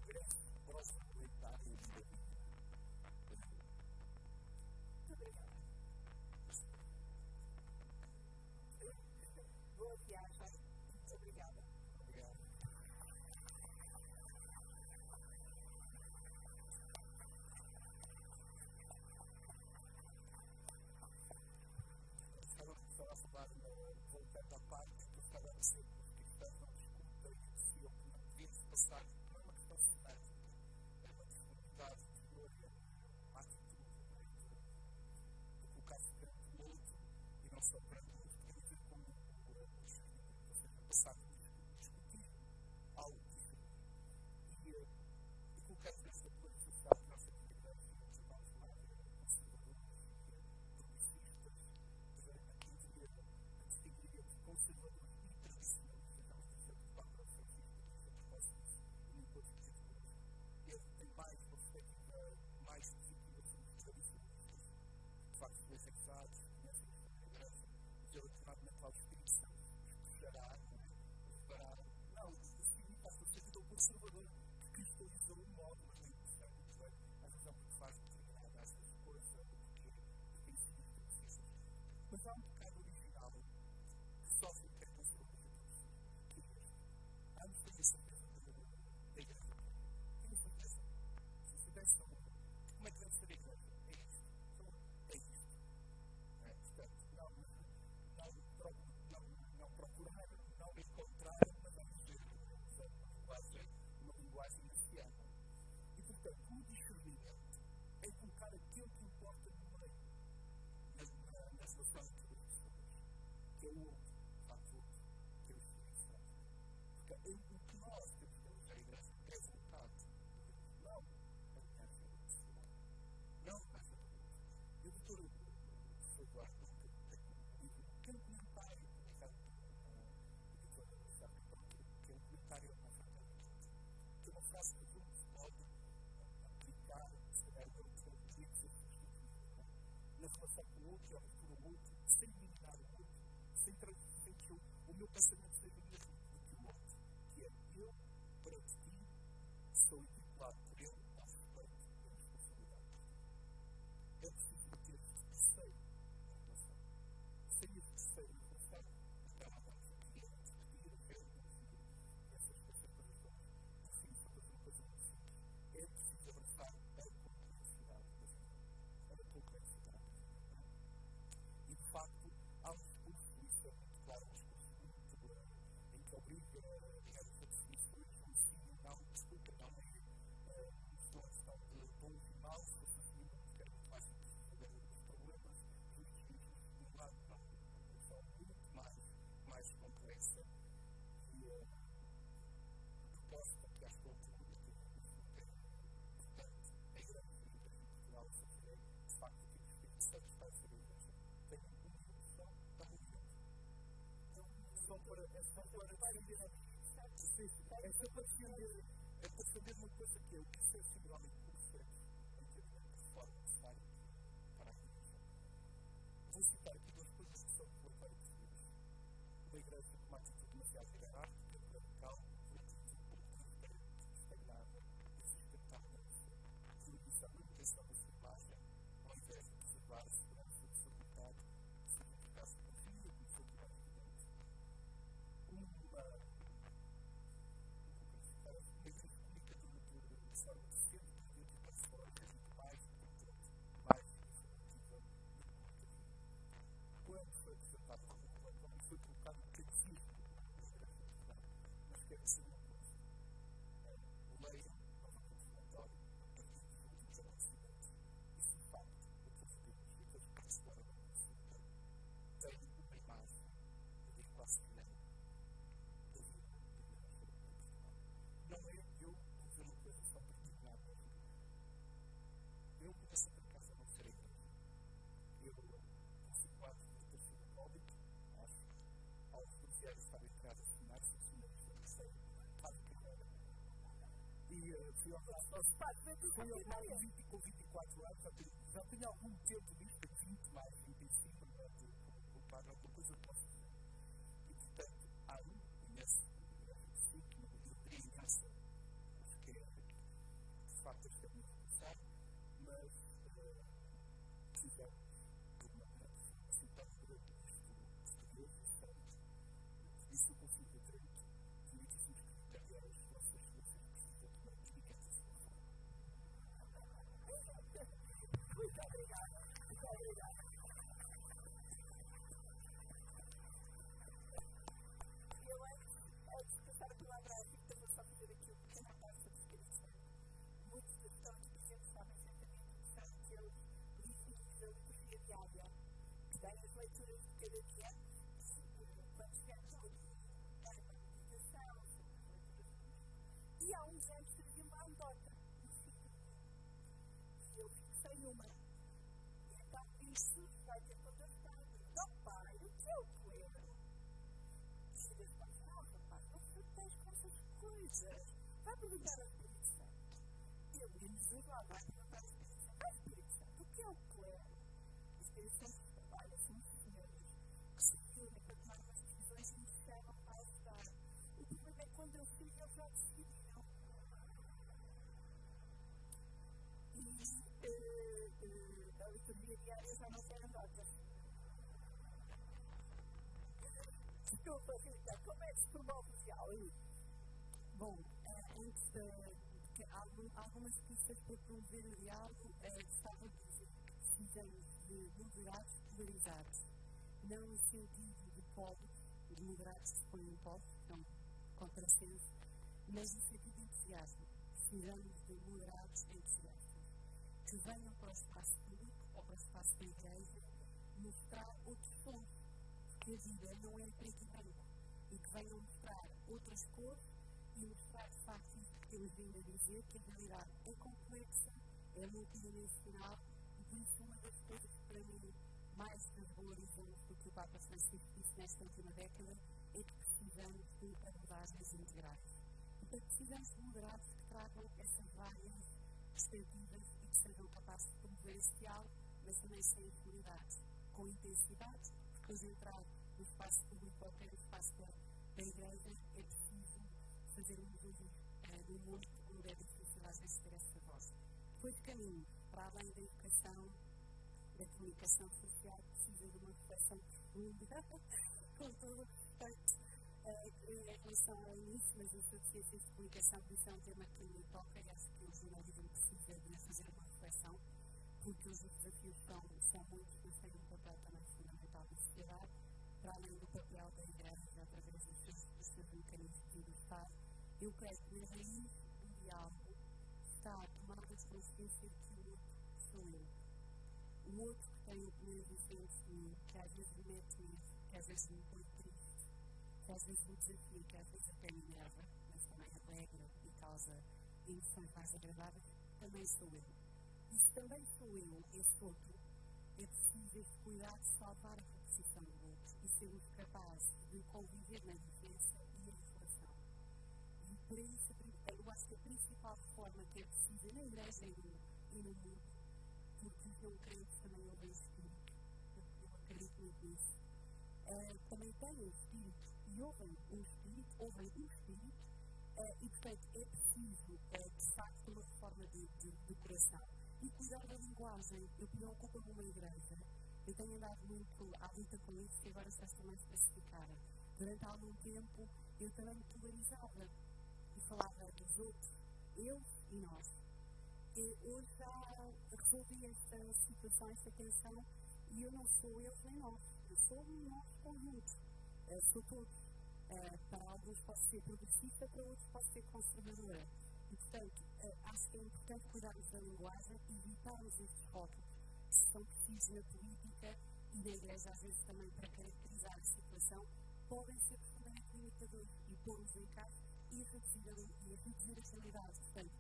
para os aproveitar e. Muito obrigado. Boa viagem. Muito obrigada. Obrigado. Estava a falar, voltando à parte a dizer que os cristãos não e diziam que não passar, discernimento, perspectiva conservador, que cristaliza um modo, mas nem percebe muito bem a razão por que faz determinada essa escolha, o tem sido progressista. Mas há um pecado original que sofre passar por outro, e olho por o outro, sem eliminar o outro, sem, sem que o, o meu pensamento seja o mesmo do que o outro, que é eu, perante ti, sou intitulado Só para, é só para defender é defender, é para defender uma coisa que é o que é singularmente conceito em termos de reforma necessária para a revolução. Vou citar aqui fui ao Brasil, fui com 24 anos, tenho, já tenho algum tempo disto, 20 mais 25, não é? Com o padre, alguma coisa que posso eu fixei uma. E então isso vai ter contestado. Não, pai, o que eu quero? E Deus pode dizer, não, se tens com essas coisas. Vai perguntar ao Espírito Santo. Eu ia-nos lá, vai perguntar ao Espírito Santo. Ah, Espírito Santo, o que eu quero? O Espírito Santo trabalha, são senhores que se reúnem para tomar umas decisões e me chamam para ajudar. O problema é que quando eu fui, eles já decidiram. Desculpa, Rita, como é que se promove o diálogo? Bom, antes de, que algum, algumas pistas para promover o diálogo, estava a dizer que precisamos de moderados polarizados. Não no sentido de polos, de moderados que se põem em que são contrassenso, mas no sentido de entusiasmo. Precisamos de moderados entusiastas que venham para o espaço público ou para o espaço da igreja mostrar outros porque a vida não é preto e branco, e que venham mostrar outras cores e mostrar isso que temos vindo a dizer, que a realidade é complexa, é multidimensional e por isso uma das coisas que para mim mais desvalorizamos do que o Papa Francisco disse nesta última década é que precisamos de abordagens integrais. Portanto, precisamos de moderados que tragam essas várias perspectivas e que sejam capazes de promover esse diálogo, mas também sem impunidade, com intensidade, depois de entrar no espaço público, qualquer espaço da, da igreja, é preciso fazer um é, no mundo onde é difícil às vezes ter essa voz. Depois, caminho, para além da educação, da comunicação social, precisa de uma reflexão profunda, <laughs> com todo o respeito em relação ao início, mas eu sou de ciências de comunicação, isso é um tema que me toca e acho que o jornalismo precisa de fazer uma reflexão, porque os desafios são, são muitos, mas têm um papel também fundamental na sociedade, além do papel da igreja, através dos seus, seus mecanismos de Estado. Eu creio que na raiz do diálogo está a tomada de consciência de que o outro sou eu. O outro que tem opiniões diferentes de mim, que às vezes me mete medo, que às vezes me põe triste que às vezes me desafia, que às vezes até me enerva, mas também alegra e causa emoções mais agradáveis, também sou eu. E se também sou eu, esse outro, é preciso este cuidado de salvar a outro e sermos capazes de conviver na diferença e na reflexão. E por isso, eu acho que a principal reforma que é precisa na igreja e no, mundo, porque os não crentes também ouvem o Espírito, eu acredito muito nisso, uh, também têm o Espírito e ouvem o Espírito, ouvem o Espírito, uh, e portanto é preciso, uh, de facto, uma reforma de, de, de, coração. E cuidar da linguagem. Eu preocupo-me uma igreja, eu tenho andado muito à luta com isso e agora está também especificar. Durante algum tempo eu também me polarizava e falava dos outros, eles e nós. E hoje já resolvi esta situação, esta tensão, e eu não sou eles nem nós, eu sou um nosso conjunto uh, sou todos. Uh, para alguns pode ser progressista, para outros pode ser conservadora. E, portanto, uh, acho que é importante cuidarmos da linguagem e evitarmos estes rótulos que são precisos na política e na igreja, às vezes também para caracterizar a situação, podem ser profundamente limitadores e pôr-nos em casa e reduzir a, e realidade. Portanto,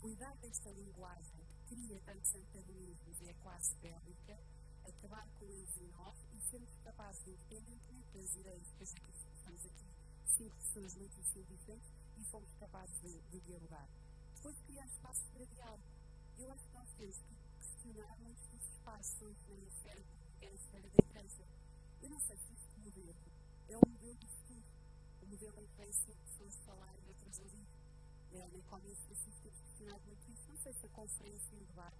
cuidar desta linguagem que cria tantos antagonismos e é quase bélica, acabar com eles em nós e sermos capazes de, independentemente das ideias, que estamos aqui cinco pessoas muitíssimo diferentes e fomos capazes de, de dialogar. Depois criar espaços para diálogo. Eu acho que nós temos que muitos dos espaços na esfera da igreja. Eu não sei se este modelo é o modelo do futuro. O modelo em que vem cinco pessoas falar e outras ouvir. É, na Economia Francisco temos questionado muito. Não sei se a conferência e o debate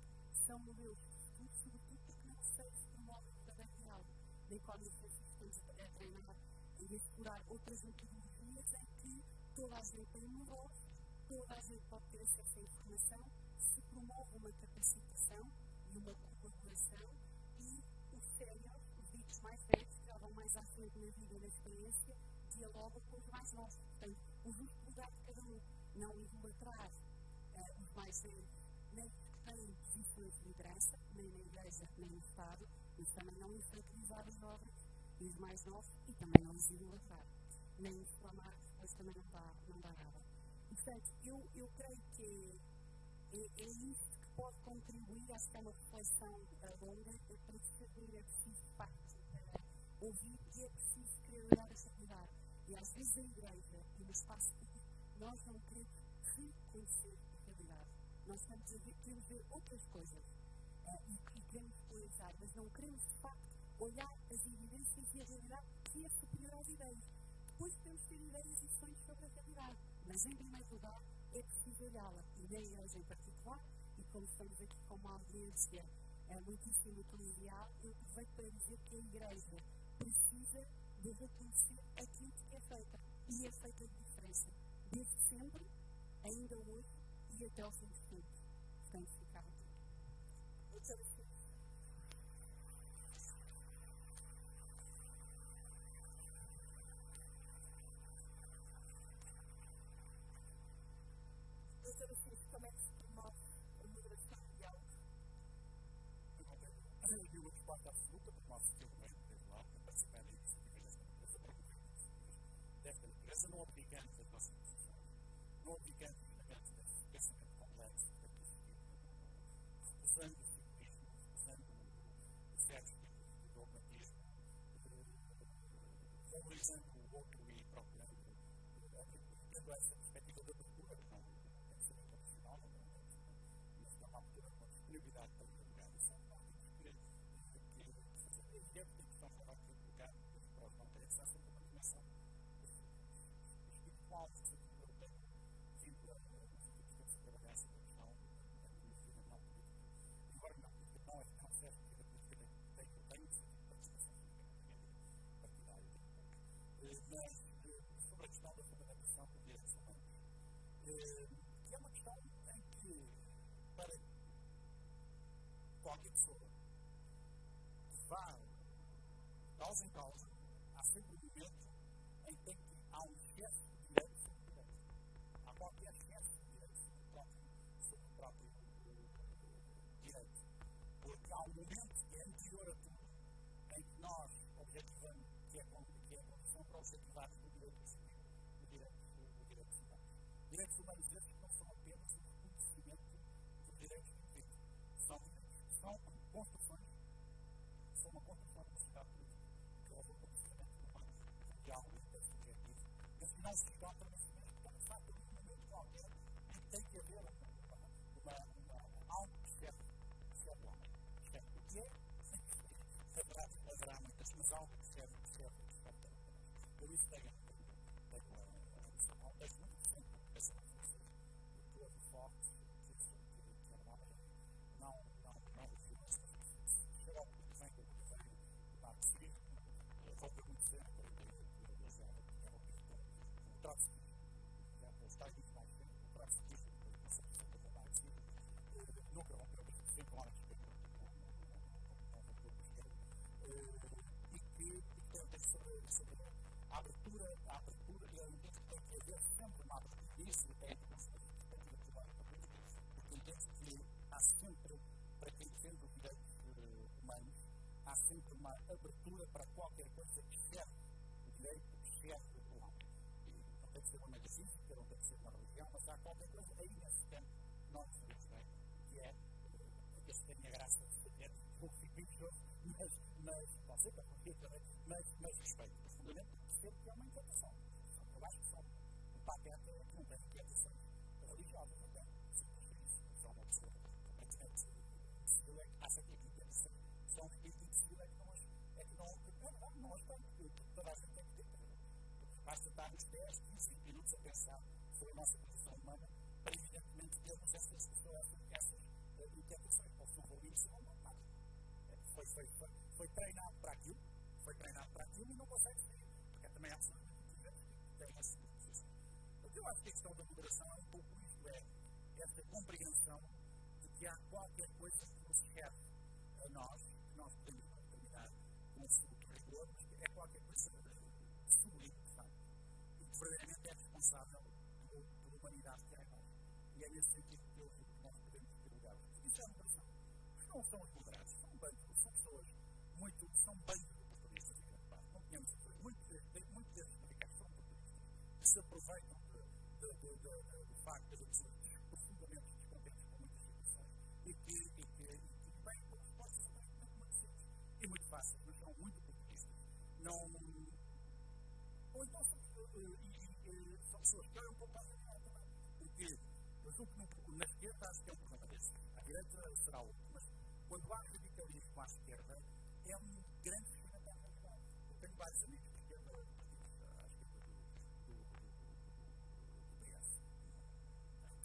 são modelos de futuro, sobretudo porque não sei se promovem o verdadeiro diálogo da economia estamos a treinar e a explorar outras metodologias em que toda a gente tem uma voz, toda a gente pode ter acesso à informação, se promove uma capacitação e uma colaboração e os séniores, os ditos mais velhos, que vão mais à frente na vida e na experiência, dialogam com os mais novos. Portanto, o justo lugar de cada um, não idolatrar uh, os mais velhos, nem que têm posições de liderança, nem na igreja, nem no Estado, mas também não infantilizar os jovens e os mais novos e também não os idolatrar. Nem inflamar, depois também não dá, não dá nada. Portanto, eu, eu creio que é, é isto que pode contribuir, acho que é uma reflexão longa, é para discernir é preciso, facto, ouvir e é preciso querer olhar essa realidade. E às vezes a igreja e no espaço público nós não queremos reconhecer a realidade. Nós estamos a ver, queremos ver outras coisas uh, e, queremos polarizar, mas não queremos, de facto, olhar as evidências e a realidade que é superior às ideias. Depois podemos ter ideias e sonhos sobre a realidade, mas em primeiro lugar é preciso olhá-la, e na igreja em particular, e como estamos aqui com uma audiência é, muitíssimo eclesial, eu aproveito para dizer que a igreja precisa de reconhecer aquilo que é feita, e é feita de diferença, desde sempre, ainda hoje e até ao fim dos tempos. Portanto, ficava tudo. Muitas orações. Desta empresa, não a questão da fundamentação do direitos humanos, que é uma questão em que, para qualquer pessoa vá causa em causa, há sempre um momento em que, que há um excesso de direitos sobre o. Há qualquer excesso de direitos sobre o próprio, sobre o próprio direito. Porque há um momento que é anterior a Esses que não são apenas o dos direitos do indivíduo, são, são construções são uma construção uma sociedade política que leva ao conhecimento humano, mundial e intersubjetivo, mas que não se encontra nesse mesmo pensar por um momento qualquer que tem que haver uma, uma, uma, algo que serve, serve o homem. Serve o que é? Haverá, haverá muitas, mas algo que serve, que serve, que serve para. Eu isso tenho, abertura para qualquer coisa que serve o direito, que serve o homem. Não tem que ser uma metafísica, não tem que ser uma religião, mas há qualquer coisa aí nesse que nós sabemos bem, que é, esse tem a graça de ser um pouco fictício, mas, mas, não sei para porquê também, mas, mas respeito profundamente, sempre que é uma inquietação. Eu acho que são um pateta que não tem inquietações religiosas, basta estar uns 10, 15 minutos a pensar sobre a nossa condição humana para, evidentemente, termos essas, essas, essas uh, interpretações. Não for isso, não nada. Foi, foi, foi, foi treinado para aquilo, foi treinado para aquilo e não consegue seguir, porque é também absolutamente evidente que tem essa posição. Então, eu acho que a questão da moderação é um pouco isso, é esta compreensão de que há qualquer coisa que nos serve a nós E é nesse sentido que nós podemos ter lugar. É uma pressão. Os não são os moderados, são bandos, são pessoas muito, são bandos de portugueses, em grande parte. Não conhecemos muitos muito desses americanos são portugueses, que se aproveitam de, de, de, do facto de pessoas profundamente descontentes com muitas situações e que, e que, e que bem, com respostas e muito fáceis, mas são muito portuguesas. Não. Ou então são, uh, são pessoas que olham um para. Porque que na esquerda acho que é um desse. À direita será outro. Mas quando há radicalismo à esquerda, é um grande crescimento à realidade. Eu tenho vários amigos de esquerda, à esquerda do, do, do, do PS.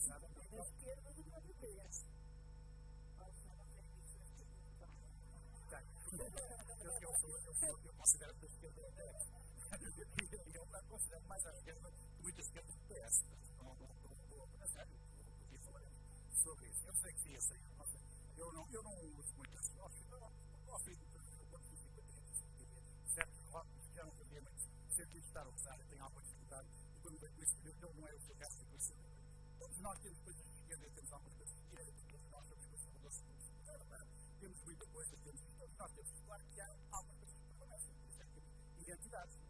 Nada mais. Da esquerda do próprio PS. eu, considero que a esquerda é e eu considero mais a esquerda que muita esquerda do PS. Sobre isso. Eu sei que sim, eu sei. Eu não, eu não uso muito isso. Eu afirmo que quando fiz 50 anos, certos rótulos que já não sabia, mas sempre estar a usar, tem alguma dificuldade. E quando vejo isso, eu não é o seu caso, fico isso. Todos nós temos coisas de esquerda e temos algumas coisas de direita, todos nós temos coisas doce, temos muita coisa, temos todos nós temos, claro que há algumas coisas que permanecem, por isso é que temos identidades.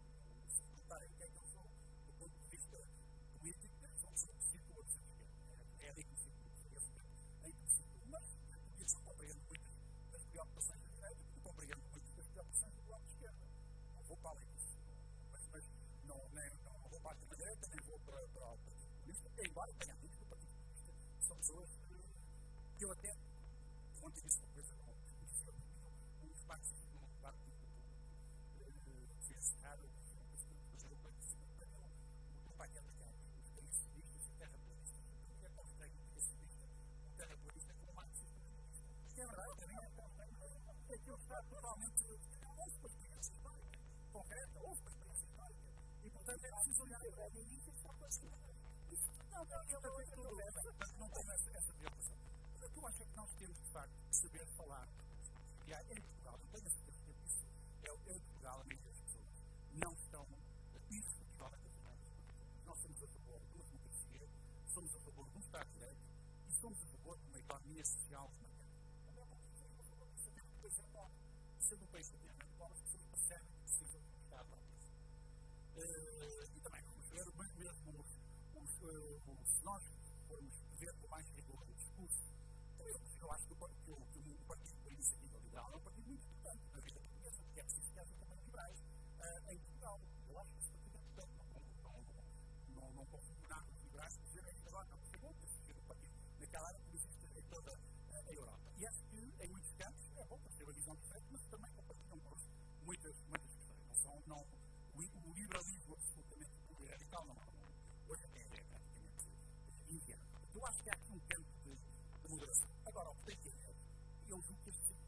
Eu julgo que político,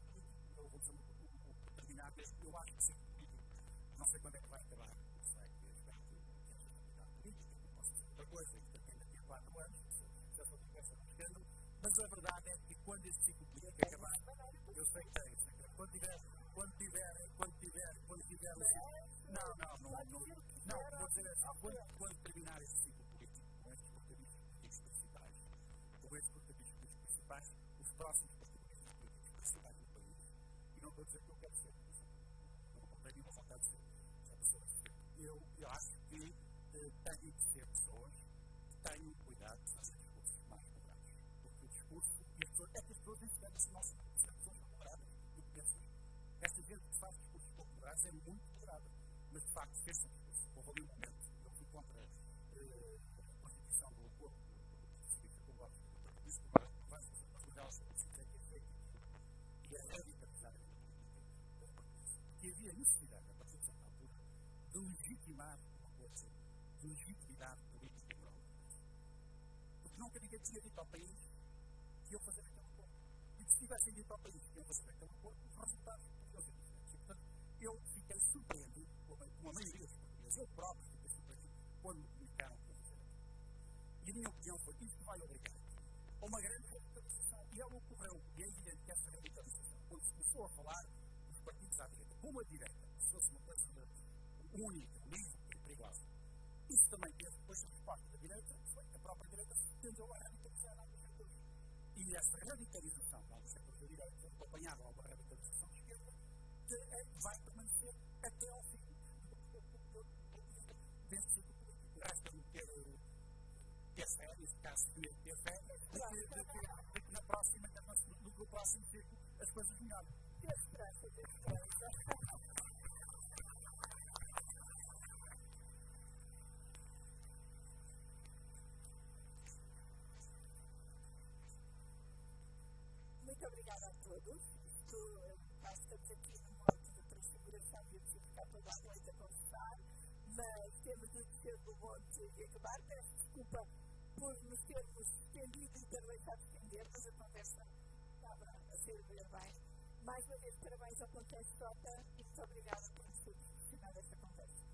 eu vou dizer o terminar, eu acho que não sei quando é que vai acabar, não sei que espero que haja estabilidade política, não posso dizer outra coisa, que depende daqui a quatro anos, se essa conversa não escândalo, mas a verdade é que quando este ciclo político acabar, eu sei que tem, quando tiver, quando tiver, quando tiver, quando tiver, não, não, não, não, não, vou dizer assim, quando, quando terminar este ciclo político, com estes portadistas políticos principais, com estes políticos principais, os próximos eu, eu acho que uh, têm de ser pessoas que tenham cuidado de fazer discursos mais moderados, porque o discurso, e as pessoas, é que as pessoas entendem-se nós ser pessoas moderadas. Esta gente que faz discursos pouco moderados é muito moderada, mas de facto fez Nunca ninguém tinha dito ao país que iam fazer aquele acordo. E que se tivessem dito ao país que iam fazer aquele acordo, os resultados podiam ser diferentes. E, portanto, eu fiquei surpreendido, como a maioria dos portugueses, eu próprio fiquei surpreendido quando me comunicaram que iam fazer. E a minha opinião foi: isto vai obrigar a uma grande radicalização. E ela ocorreu, e é evidente que essa radicalização, quando se começou a falar dos partidos à direita, como a direita, se fosse uma coisa única, livre e perigosa. Isso também teve depois a resposta da direita, que foi a própria direita se tendeu a radicalizar alguns setores. E essa radicalização de alguns setores da direita, acompanhada de alguma radicalização de esquerda, que é, vai permanecer até ao fim deste ciclo político. Resta-me ter, fé, neste caso, de que na próxima, no próximo ciclo as coisas melhorem. Ter esperança, ter esperança. Todos. Isto, nós estamos aqui no modo de transfiguração e eu preciso ficar toda a noite a conversar, mas temos o descer do monte e acabar. Peço desculpa por nos termos estendido e ter deixado estender, mas a conversa estava a ser bem. Mais uma vez, parabéns ao Contexto Jota e muito obrigada por nos ter proporcionado esta conversa.